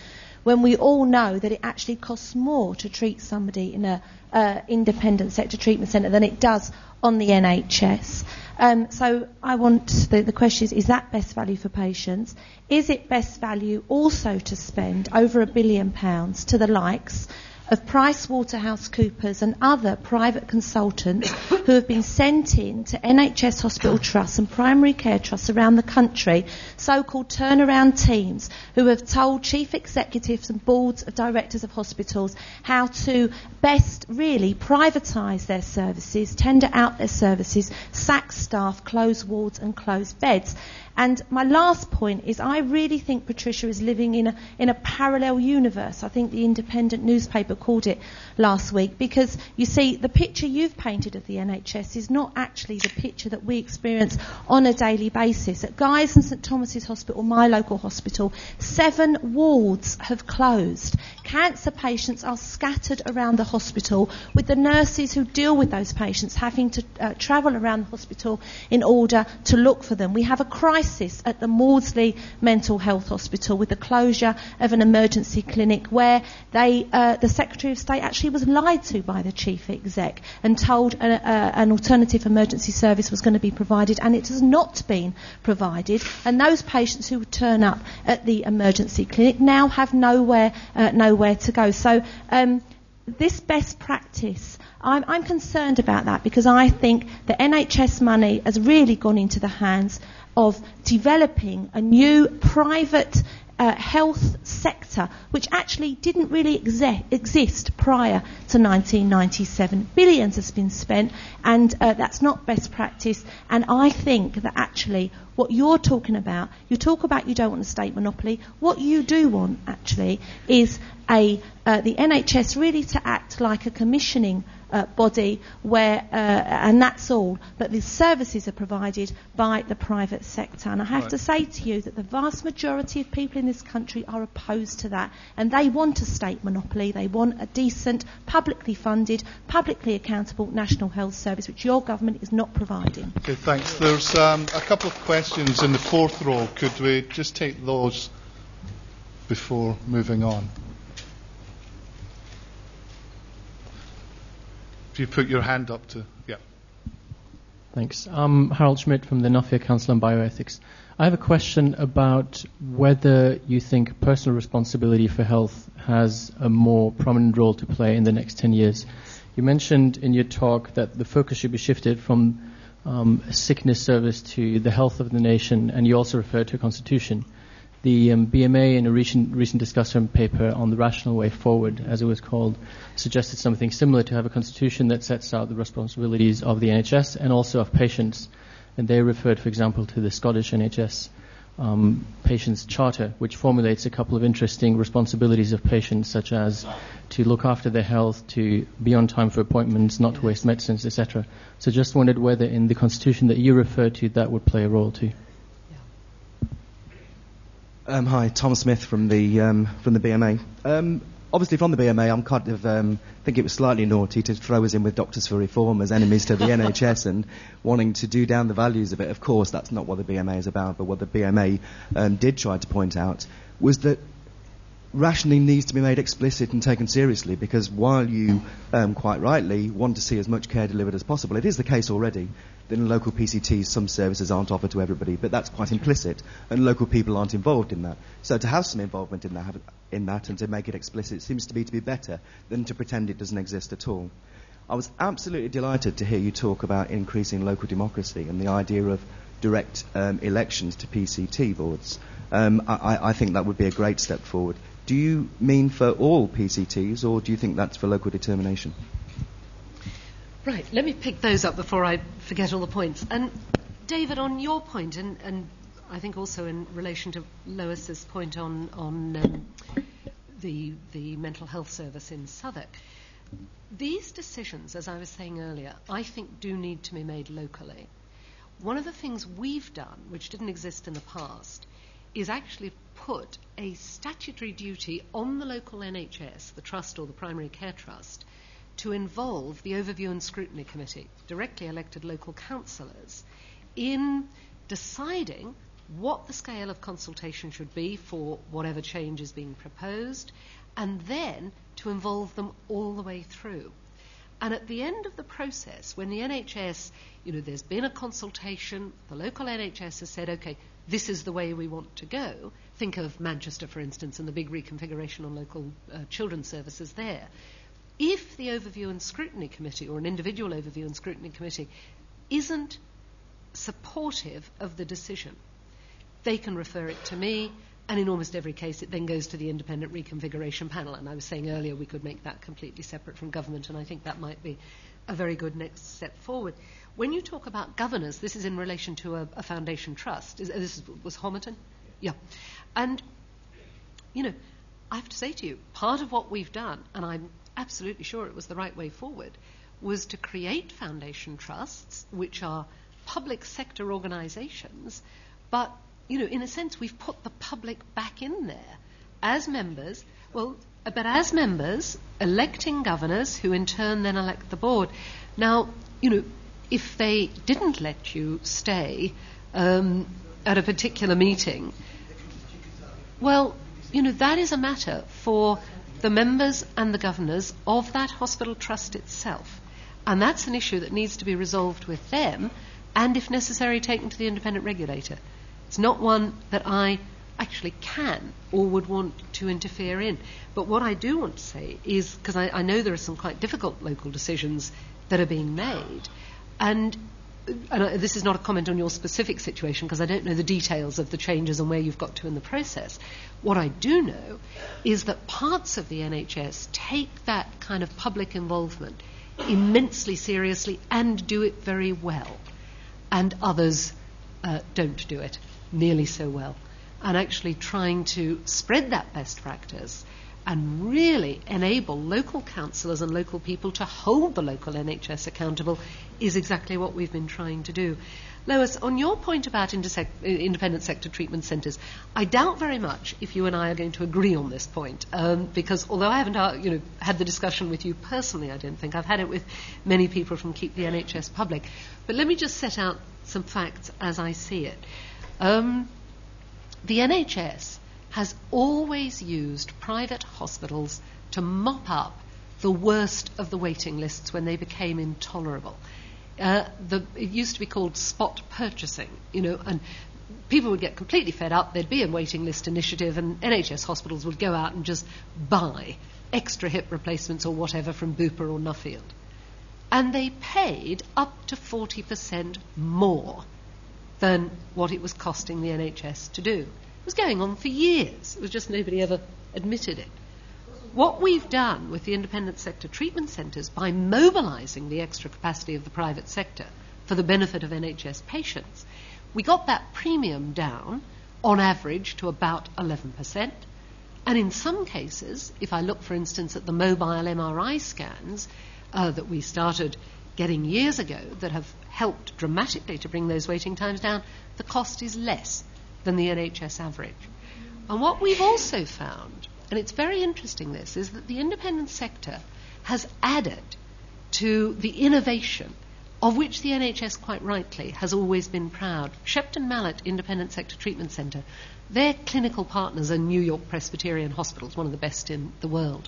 when we all know that it actually costs more to treat somebody in an uh, independent sector treatment centre than it does on the NHS. Um, so I want the, the question is: Is that best value for patients? Is it best value also to spend over a billion pounds to the likes of PricewaterhouseCoopers and other private consultants who have been sent in to NHS hospital trusts and primary care trusts around the country, so-called turnaround teams who have told chief executives and boards of directors of hospitals how to best really privatise their services, tender out their services, sack staff, close wards and close beds. And my last point is I really think Patricia is living in a, in a parallel universe. I think the independent newspaper called it last week because you see, the picture you've painted of the NHS is not actually the picture that we experience on a daily basis. At Guy's and St Thomas's Hospital, my local hospital, seven wards have closed. Cancer patients are scattered around the hospital with the nurses who deal with those patients having to uh, travel around the hospital in order to look for them. We have a crisis at the Maudsley Mental Health Hospital with the closure of an emergency clinic where they, uh, the Secretary of State actually was lied to by the Chief Exec and told a, a, an alternative emergency service was going to be provided and it has not been provided. And those patients who turn up at the emergency clinic now have nowhere, uh, nowhere to go. So um, this best practice I'm, I'm concerned about that because I think the NHS money has really gone into the hands of developing a new private uh, health sector, which actually didn't really exe- exist prior to 1997. Billions has been spent, and uh, that's not best practice. And I think that actually what you're talking about, you talk about you don't want a state monopoly. What you do want actually is a uh, the NHS really to act like a commissioning uh, body where, uh, and that's all, but the services are provided by the private sector. And I have right. to say to you that the vast majority of people in this country are opposed to that, and they want a state monopoly. They want a decent, publicly funded, publicly accountable national health service, which your government is not providing. Okay, thanks. There's um, a couple of questions in the fourth row. Could we just take those before moving on? If you put your hand up to, yeah. Thanks. I'm Harold Schmidt from the Nuffield Council on Bioethics. I have a question about whether you think personal responsibility for health has a more prominent role to play in the next 10 years. You mentioned in your talk that the focus should be shifted from um, sickness service to the health of the nation, and you also referred to a constitution the um, BMA in a recent, recent discussion paper on the rational way forward, as it was called, suggested something similar to have a constitution that sets out the responsibilities of the NHS and also of patients. And they referred, for example, to the Scottish NHS um, Patients Charter, which formulates a couple of interesting responsibilities of patients, such as to look after their health, to be on time for appointments, not to waste medicines, etc. So just wondered whether in the constitution that you referred to that would play a role too. Um, hi, Tom Smith from the um, from the BMA. Um, obviously, from the BMA, I'm kind of um, think it was slightly naughty to throw us in with Doctors for Reform as enemies to the *laughs* NHS and wanting to do down the values of it. Of course, that's not what the BMA is about. But what the BMA um, did try to point out was that rationing needs to be made explicit and taken seriously because while you, um, quite rightly, want to see as much care delivered as possible, it is the case already in local PCTs some services aren't offered to everybody, but that's quite implicit, and local people aren't involved in that. So to have some involvement in that, in that and to make it explicit seems to me to be better than to pretend it doesn't exist at all. I was absolutely delighted to hear you talk about increasing local democracy and the idea of direct um, elections to PCT boards. Um, I, I think that would be a great step forward. Do you mean for all PCTs, or do you think that's for local determination? Right, let me pick those up before I forget all the points. And David, on your point, and, and I think also in relation to Lois's point on, on um, the, the mental health service in Southwark, these decisions, as I was saying earlier, I think do need to be made locally. One of the things we've done, which didn't exist in the past, is actually put a statutory duty on the local NHS, the trust or the primary care trust, to involve the Overview and Scrutiny Committee, directly elected local councillors, in deciding what the scale of consultation should be for whatever change is being proposed, and then to involve them all the way through. And at the end of the process, when the NHS, you know, there's been a consultation, the local NHS has said, okay, this is the way we want to go. Think of Manchester, for instance, and the big reconfiguration on local uh, children's services there. If the Overview and Scrutiny Committee, or an individual Overview and Scrutiny Committee, isn't supportive of the decision, they can refer it to me, and in almost every case, it then goes to the independent reconfiguration panel. And I was saying earlier we could make that completely separate from government, and I think that might be a very good next step forward. when you talk about governors, this is in relation to a, a foundation trust. Is, this was Homerton? Yeah. And, you know, I have to say to you, part of what we've done, and I'm absolutely sure it was the right way forward, was to create foundation trusts, which are public sector organizations, but, you know, in a sense, we've put the public back in there as members. Well, but as members, electing governors who in turn then elect the board. Now, you know, if they didn't let you stay um, at a particular meeting, well, you know, that is a matter for the members and the governors of that hospital trust itself. And that's an issue that needs to be resolved with them and, if necessary, taken to the independent regulator. It's not one that I actually can or would want to interfere in. But what I do want to say is because I, I, know there are some quite difficult local decisions that are being made, and and this is not a comment on your specific situation because I don't know the details of the changes and where you've got to in the process. What I do know is that parts of the NHS take that kind of public involvement immensely seriously and do it very well, and others uh, don't do it nearly so well. And actually trying to spread that best practice and really enable local councillors and local people to hold the local NHS accountable is exactly what we've been trying to do. Lois, on your point about independent sector treatment centres, I doubt very much if you and I are going to agree on this point, um, because although I haven't uh, you know, had the discussion with you personally, I don't think, I've had it with many people from Keep the NHS Public. But let me just set out some facts as I see it. Um, the NHS has always used private hospitals to mop up the worst of the waiting lists when they became intolerable. Uh, the, it used to be called spot purchasing, you know, and people would get completely fed up. There'd be a waiting list initiative, and NHS hospitals would go out and just buy extra hip replacements or whatever from Bupa or Nuffield. And they paid up to 40% more than what it was costing the NHS to do. It was going on for years. It was just nobody ever admitted it. What we've done with the independent sector treatment centres by mobilising the extra capacity of the private sector for the benefit of NHS patients, we got that premium down on average to about 11%. And in some cases, if I look, for instance, at the mobile MRI scans uh, that we started getting years ago that have helped dramatically to bring those waiting times down, the cost is less than the NHS average. And what we've also found, and it's very interesting this, is that the independent sector has added to the innovation of which the NHS quite rightly has always been proud. Shepton Mallet Independent Sector Treatment Centre, their clinical partners are New York Presbyterian Hospitals, one of the best in the world.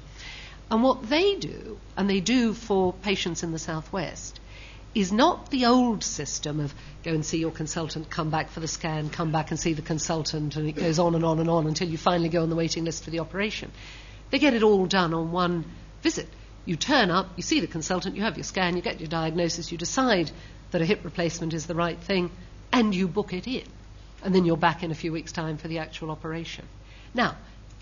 And what they do, and they do for patients in the southwest, is not the old system of go and see your consultant, come back for the scan, come back and see the consultant, and it goes on and on and on until you finally go on the waiting list for the operation. They get it all done on one visit. You turn up, you see the consultant, you have your scan, you get your diagnosis, you decide that a hip replacement is the right thing, and you book it in. And then you're back in a few weeks' time for the actual operation. Now,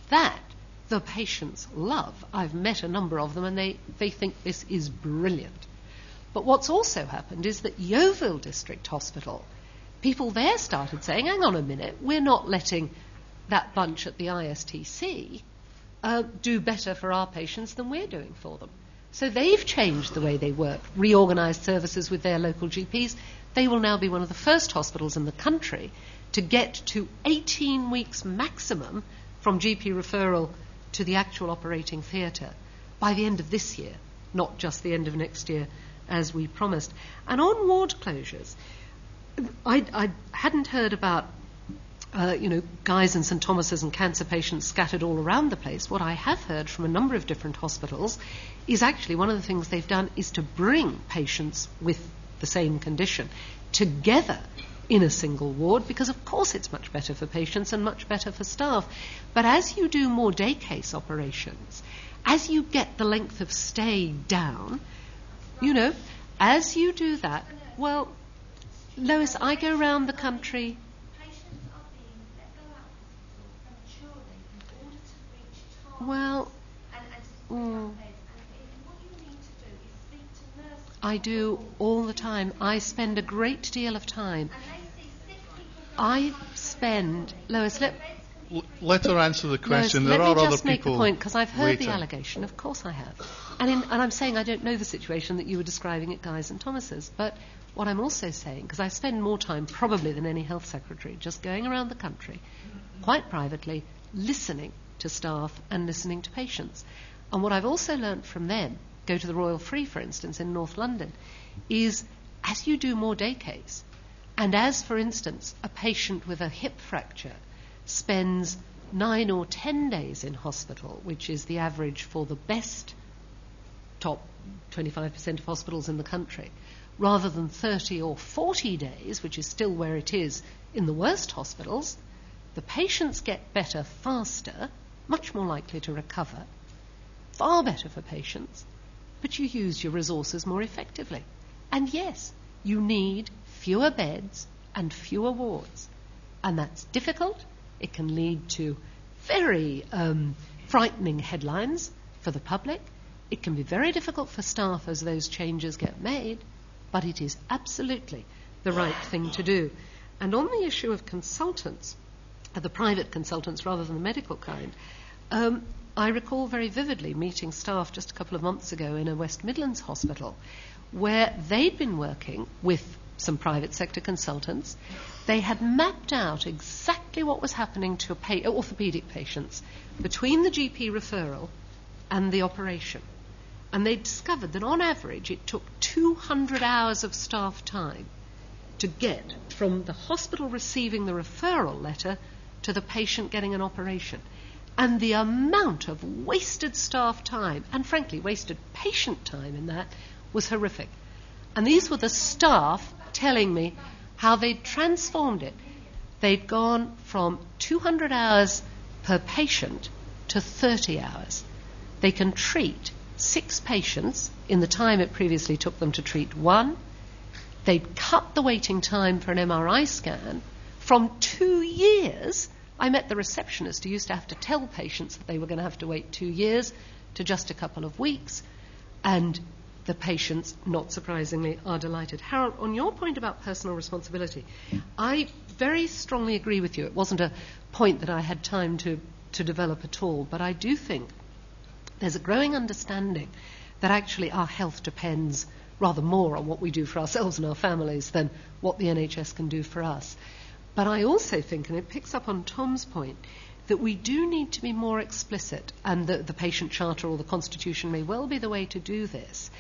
that the patients love. I've met a number of them, and they, they think this is brilliant. But what's also happened is that Yeovil District Hospital, people there started saying, hang on a minute, we're not letting that bunch at the ISTC uh, do better for our patients than we're doing for them. So they've changed the way they work, reorganised services with their local GPs. They will now be one of the first hospitals in the country to get to 18 weeks maximum from GP referral to the actual operating theatre by the end of this year, not just the end of next year as we promised. And on ward closures, I, I hadn't heard about uh, you know, Guy's and St Thomas's and cancer patients scattered all around the place. What I have heard from a number of different hospitals is actually one of the things they've done is to bring patients with the same condition together in a single ward because, of course, it's much better for patients and much better for staff. But as you do more day case operations, as you get the length of stay down, you know, as you do that, well, Lois, I go around the country. Well, mm, I do all the time. I spend a great deal of time. I spend, Lois, let, let her answer the question. Lois, there let are me other just make people the point because I've heard the allegation. Of course I have. And, in, and I'm saying I don't know the situation that you were describing at Guy's and Thomas's. But what I'm also saying, because I spend more time probably than any health secretary just going around the country, quite privately, listening to staff and listening to patients. And what I've also learnt from them, go to the Royal Free, for instance, in North London, is as you do more day case, and as, for instance, a patient with a hip fracture spends nine or ten days in hospital, which is the average for the best top 25% of hospitals in the country, rather than 30 or 40 days, which is still where it is in the worst hospitals, the patients get better faster, much more likely to recover, far better for patients, but you use your resources more effectively. And yes, you need fewer beds and fewer wards. And that's difficult. It can lead to very um, frightening headlines for the public. It can be very difficult for staff as those changes get made, but it is absolutely the right thing to do. And on the issue of consultants, uh, the private consultants rather than the medical kind, um, I recall very vividly meeting staff just a couple of months ago in a West Midlands hospital where they'd been working with some private sector consultants. They had mapped out exactly what was happening to pa- uh, orthopedic patients between the GP referral and the operation. And they discovered that on average it took 200 hours of staff time to get from the hospital receiving the referral letter to the patient getting an operation. And the amount of wasted staff time, and frankly, wasted patient time in that, was horrific. And these were the staff telling me how they'd transformed it. They'd gone from 200 hours per patient to 30 hours. They can treat six patients in the time it previously took them to treat one. They'd cut the waiting time for an MRI scan from two years. I met the receptionist who used to have to tell patients that they were going to have to wait two years to just a couple of weeks. And the patients, not surprisingly, are delighted. Harold, on your point about personal responsibility, I very strongly agree with you. It wasn't a point that I had time to, to develop at all, but I do think there's a growing understanding that actually our health depends rather more on what we do for ourselves and our families than what the NHS can do for us. But I also think, and it picks up on Tom's point, that we do need to be more explicit, and the, the patient charter or the constitution may well be the way to do this,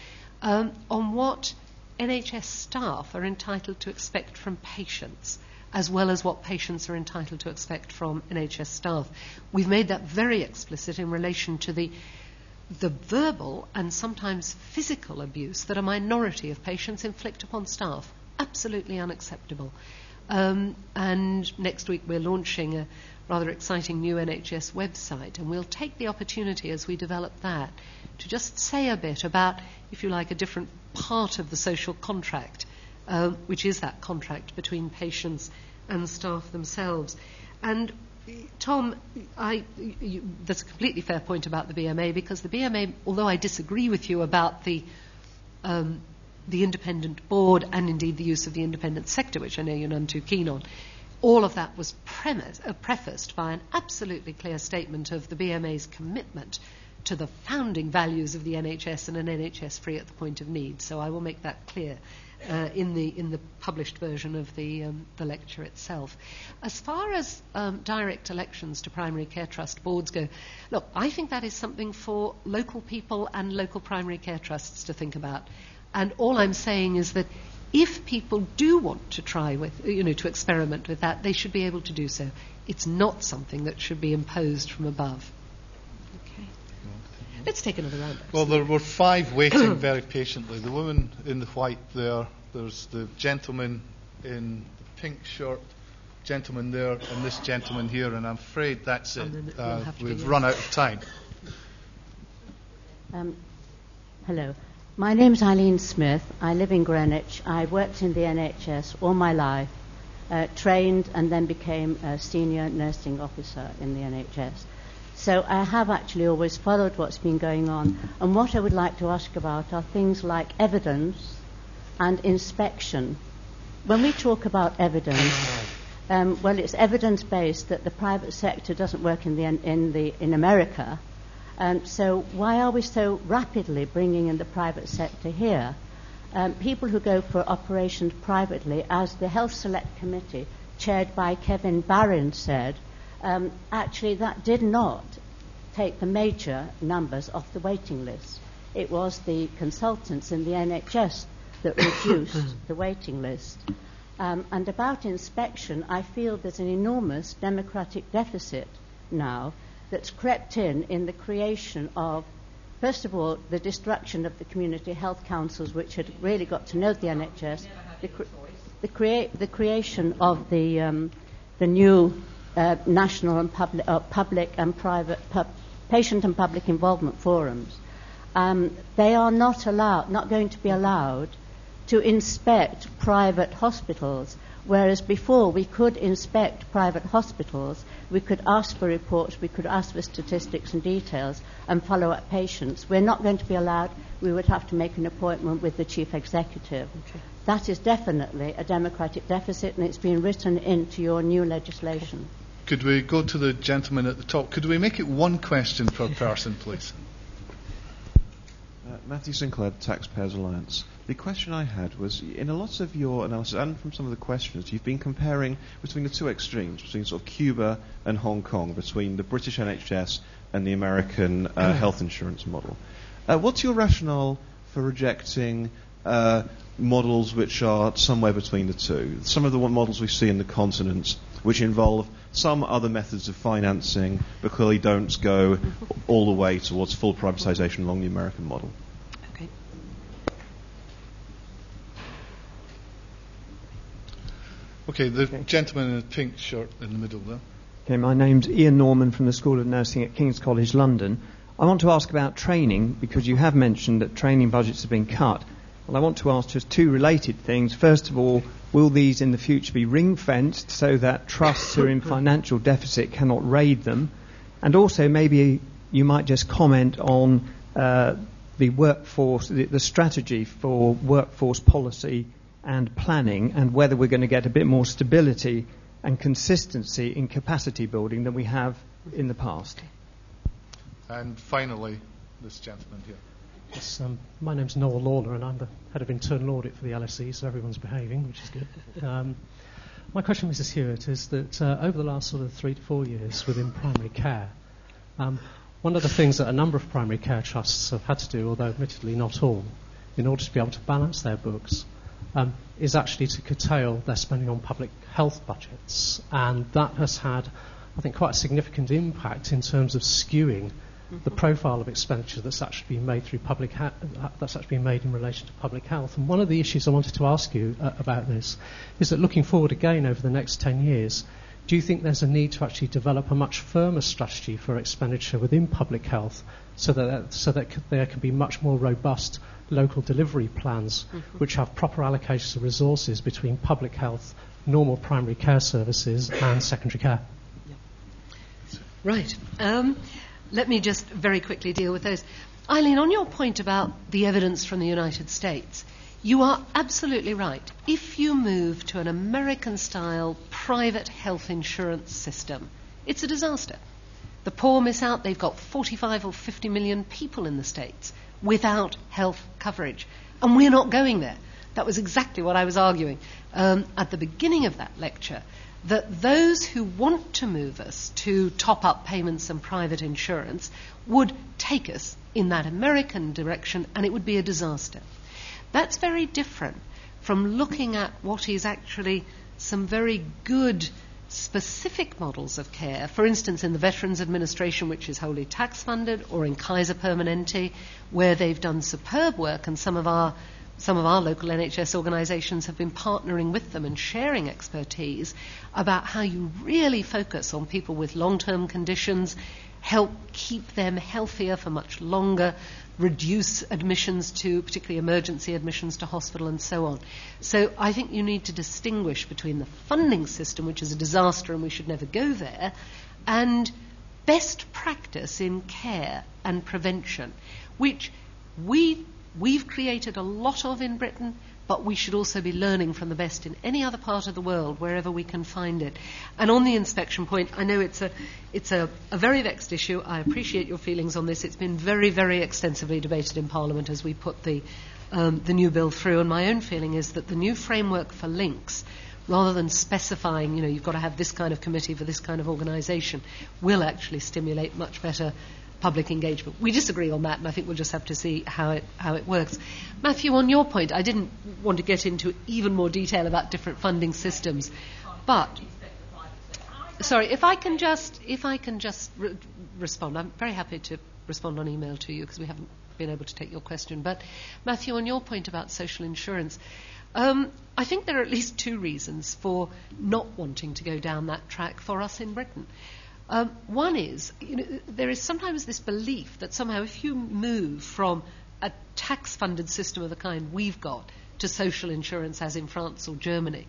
um, on what NHS staff are entitled to expect from patients, as well as what patients are entitled to expect from NHS staff. We've made that very explicit in relation to the the verbal and sometimes physical abuse that a minority of patients inflict upon staff. Absolutely unacceptable. Um, and next week we're launching a rather exciting new NHS website, and we'll take the opportunity as we develop that to just say a bit about, if you like, a different part of the social contract, uh, which is that contract between patients and staff themselves. And Tom, I, you, that's a completely fair point about the BMA because the BMA, although I disagree with you about the um, the independent board and indeed the use of the independent sector, which I know you're none too keen on, all of that was premise, uh, prefaced by an absolutely clear statement of the BMA's commitment to the founding values of the NHS and an NHS free at the point of need. So I will make that clear uh, in the in the published version of the um, the lecture itself. As far as um, direct elections to primary care trust boards go, look, I think that is something for local people and local primary care trusts to think about. And all I'm saying is that if people do want to try with, you know, to experiment with that, they should be able to do so. It's not something that should be imposed from above. Okay. Let's take another round. Well, there were five waiting *clears throat* very patiently. The woman in the white there, there's the gentleman in the pink shirt, gentleman there, and this gentleman here, and I'm afraid that's it. And then it will Uh, have to be we've run out of time. Um, hello. My name's Eileen Smith. I live in Greenwich. I worked in the NHS all my life, uh, trained and then became a senior nursing officer in the NHS. So I have actually always followed what's been going on. And what I would like to ask about are things like evidence and inspection. When we talk about evidence, um, well, it's evidence based that the private sector doesn't work in, the, in, the, in America. Um, so, why are we so rapidly bringing in the private sector here? Um, people who go for operations privately, as the Health Select Committee, chaired by Kevin Barron, said, um, actually that did not take the major numbers off the waiting list. It was the consultants in the NHS that reduced *coughs* the waiting list. Um, and about inspection, I feel there's an enormous democratic deficit now that's crept in in the creation of, first of all, the destruction of the community health councils, which had really got to know the NHS, the, cre- the, crea- the, creation of the, um, the new uh, national and public, uh, public and private pub- patient and public involvement forums. Um, they are not allowed, not going to be allowed to inspect private hospitals, whereas before we could inspect private hospitals, we could ask for reports, we could ask for statistics and details, and follow up patients. We're not going to be allowed, we would have to make an appointment with the chief executive. Okay. That is definitely a democratic deficit, and it's been written into your new legislation. Could we go to the gentleman at the top? Could we make it one question per person, please? Uh, Matthew Sinclair, Taxpayers Alliance. The question I had was in a lot of your analysis and from some of the questions, you've been comparing between the two extremes, between sort of Cuba and Hong Kong, between the British NHS and the American uh, health insurance model. Uh, what's your rationale for rejecting uh, models which are somewhere between the two? Some of the models we see in the continents, which involve some other methods of financing, but clearly don't go all the way towards full privatisation along the American model. Okay, the okay. gentleman in the pink shirt in the middle there. Okay, my name's Ian Norman from the School of Nursing at King's College London. I want to ask about training because you have mentioned that training budgets have been cut. Well, I want to ask just two related things. First of all, Will these in the future be ring fenced so that trusts who are in *coughs* financial deficit cannot raid them? And also, maybe you might just comment on uh, the workforce, the, the, strategy for workforce policy and planning, and whether we're going to get a bit more stability and consistency in capacity building than we have in the past. And finally, this gentleman here. Yes, um, my name's Noel Lawler, and I'm the head of internal audit for the LSE, so everyone's behaving, which is good. Um, my question, Mrs. Hewitt, is that uh, over the last sort of three to four years within primary care, um, one of the things that a number of primary care trusts have had to do, although admittedly not all, in order to be able to balance their books, um, is actually to curtail their spending on public health budgets. And that has had, I think, quite a significant impact in terms of skewing the profile of expenditure that's actually been made through public ha- that's actually been made in relation to public health. And one of the issues I wanted to ask you uh, about this is that looking forward again over the next 10 years, do you think there's a need to actually develop a much firmer strategy for expenditure within public health so that, so that c- there can be much more robust local delivery plans mm-hmm. which have proper allocations of resources between public health, normal primary care services, and secondary care? Right. Um, let me just very quickly deal with those. Eileen, on your point about the evidence from the United States, you are absolutely right. If you move to an American style private health insurance system, it's a disaster. The poor miss out. They've got 45 or 50 million people in the States without health coverage. And we're not going there. That was exactly what I was arguing um, at the beginning of that lecture that those who want to move us to top up payments and private insurance would take us in that American direction and it would be a disaster. That's very different from looking at what is actually some very good specific models of care, for instance, in the Veterans Administration, which is wholly tax funded, or in Kaiser Permanente, where they've done superb work, and some of our some of our local NHS organisations have been partnering with them and sharing expertise about how you really focus on people with long term conditions, help keep them healthier for much longer, reduce admissions to, particularly emergency admissions to hospital, and so on. So I think you need to distinguish between the funding system, which is a disaster and we should never go there, and best practice in care and prevention, which we we've created a lot of in Britain, but we should also be learning from the best in any other part of the world, wherever we can find it. And on the inspection point, I know it's a, it's a, a very vexed issue. I appreciate your feelings on this. It's been very, very extensively debated in Parliament as we put the, um, the new bill through. And my own feeling is that the new framework for links rather than specifying, you know, you've got to have this kind of committee for this kind of organisation, will actually stimulate much better public engagement. We disagree on that, and I think we'll just have to see how it, how it works. Matthew, on your point, I didn't want to get into even more detail about different funding systems, but sorry, if I can just if I can just re- respond, I'm very happy to respond on email to you because we haven't been able to take your question. But Matthew, on your point about social insurance. Um, I think there are at least two reasons for not wanting to go down that track for us in Britain. Um, one is, you know, there is sometimes this belief that somehow if you move from a tax funded system of the kind we've got to social insurance, as in France or Germany,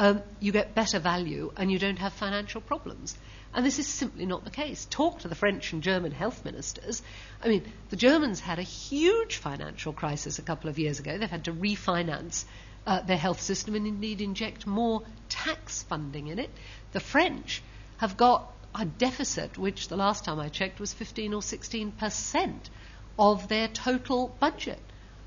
um, you get better value and you don't have financial problems. And this is simply not the case. Talk to the French and German health ministers. I mean, the Germans had a huge financial crisis a couple of years ago. They've had to refinance uh, their health system and indeed inject more tax funding in it. The French have got a deficit, which the last time I checked was 15 or 16 percent of their total budget.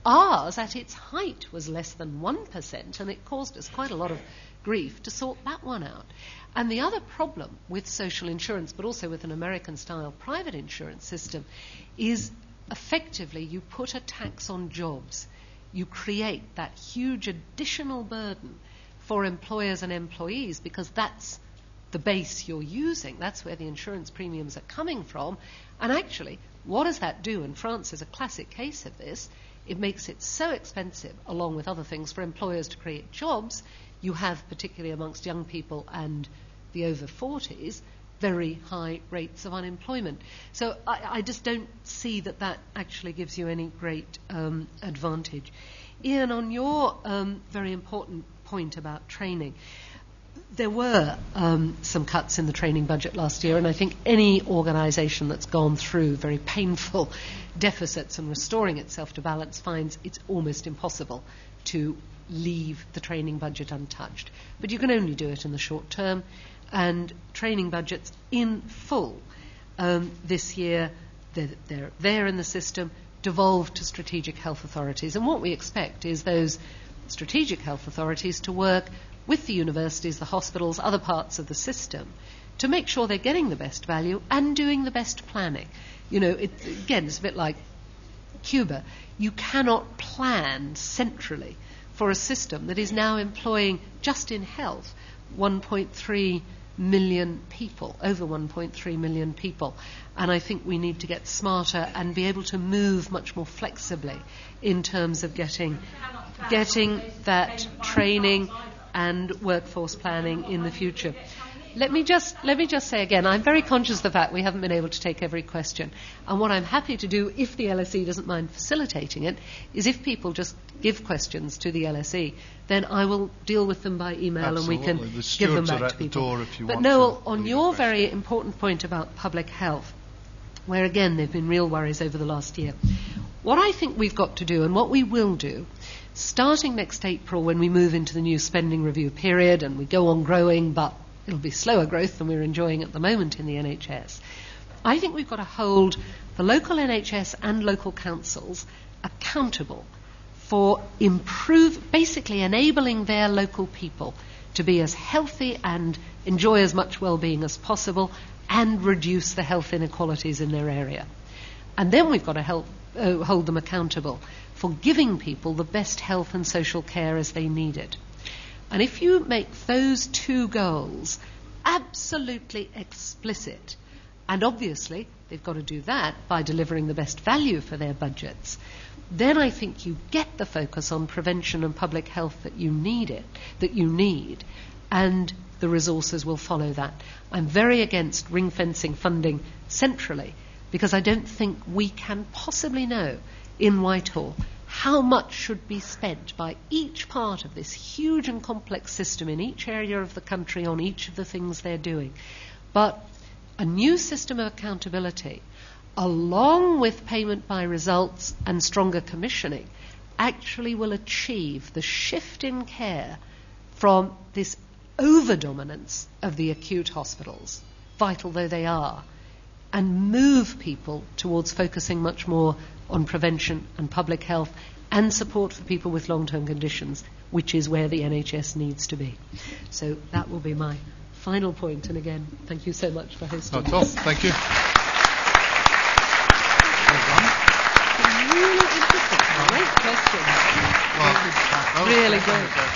Ours, at its height, was less than 1%, and it caused us quite a lot of grief to sort that one out. And the other problem with social insurance, but also with an American style private insurance system, is effectively you put a tax on jobs. You create that huge additional burden for employers and employees because that's the base you're using. That's where the insurance premiums are coming from. And actually, what does that do? And France is a classic case of this. It makes it so expensive, along with other things, for employers to create jobs. You have, particularly amongst young people and the over 40s, very high rates of unemployment. So I, I just don't see that that actually gives you any great um, advantage. Ian, on your um, very important point about training, there were um, some cuts in the training budget last year, and I think any organisation that's gone through very painful *laughs* deficits and restoring itself to balance finds it's almost impossible to leave the training budget untouched. But you can only do it in the short term, and training budgets in full um, this year, they're, they're there in the system, devolved to strategic health authorities. And what we expect is those strategic health authorities to work with the universities, the hospitals, other parts of the system to make sure they're getting the best value and doing the best planning. You know, it, again, it's a bit like Cuba. You cannot plan centrally for a system that is now employing, just in health, 1.3 million people, over 1.3 million people. And I think we need to get smarter and be able to move much more flexibly in terms of getting, getting that training and workforce planning in the future. Let me just let me just say again, I'm very conscious of the fact we haven't been able to take every question. And what I'm happy to do, if the LSE doesn't mind facilitating it, is if people just give questions to the LSE, then I will deal with them by email Absolutely. and we can the give them are back at to people. The door if you but Noel, on your very important point about public health, where again there have been real worries over the last year, what I think we've got to do and what we will do starting next April when we move into the new spending review period and we go on growing, but it'll be slower growth than we're enjoying at the moment in the NHS. I think we've got to hold the local NHS and local councils accountable for improve, basically enabling their local people to be as healthy and enjoy as much well-being as possible and reduce the health inequalities in their area. And then we've got to help, uh, hold them accountable for giving people the best health and social care as they need it. And if you make those two goals absolutely explicit, and obviously they've got to do that by delivering the best value for their budgets, then I think you get the focus on prevention and public health that you need it, that you need, and the resources will follow that. I'm very against ring fencing funding centrally because I don't think we can possibly know in Whitehall how much should be spent by each part of this huge and complex system in each area of the country on each of the things they're doing. But a new system of accountability, along with payment by results and stronger commissioning, actually will achieve the shift in care from this over-dominance of the acute hospitals, vital though they are, and move people towards focusing much more on prevention and public health and support for people with long-term conditions, which is where the NHS needs to be. So that will be my final point. And again, thank you so much for hosting. Not all. Thank you. Really interesting. Great question. Well, Really good.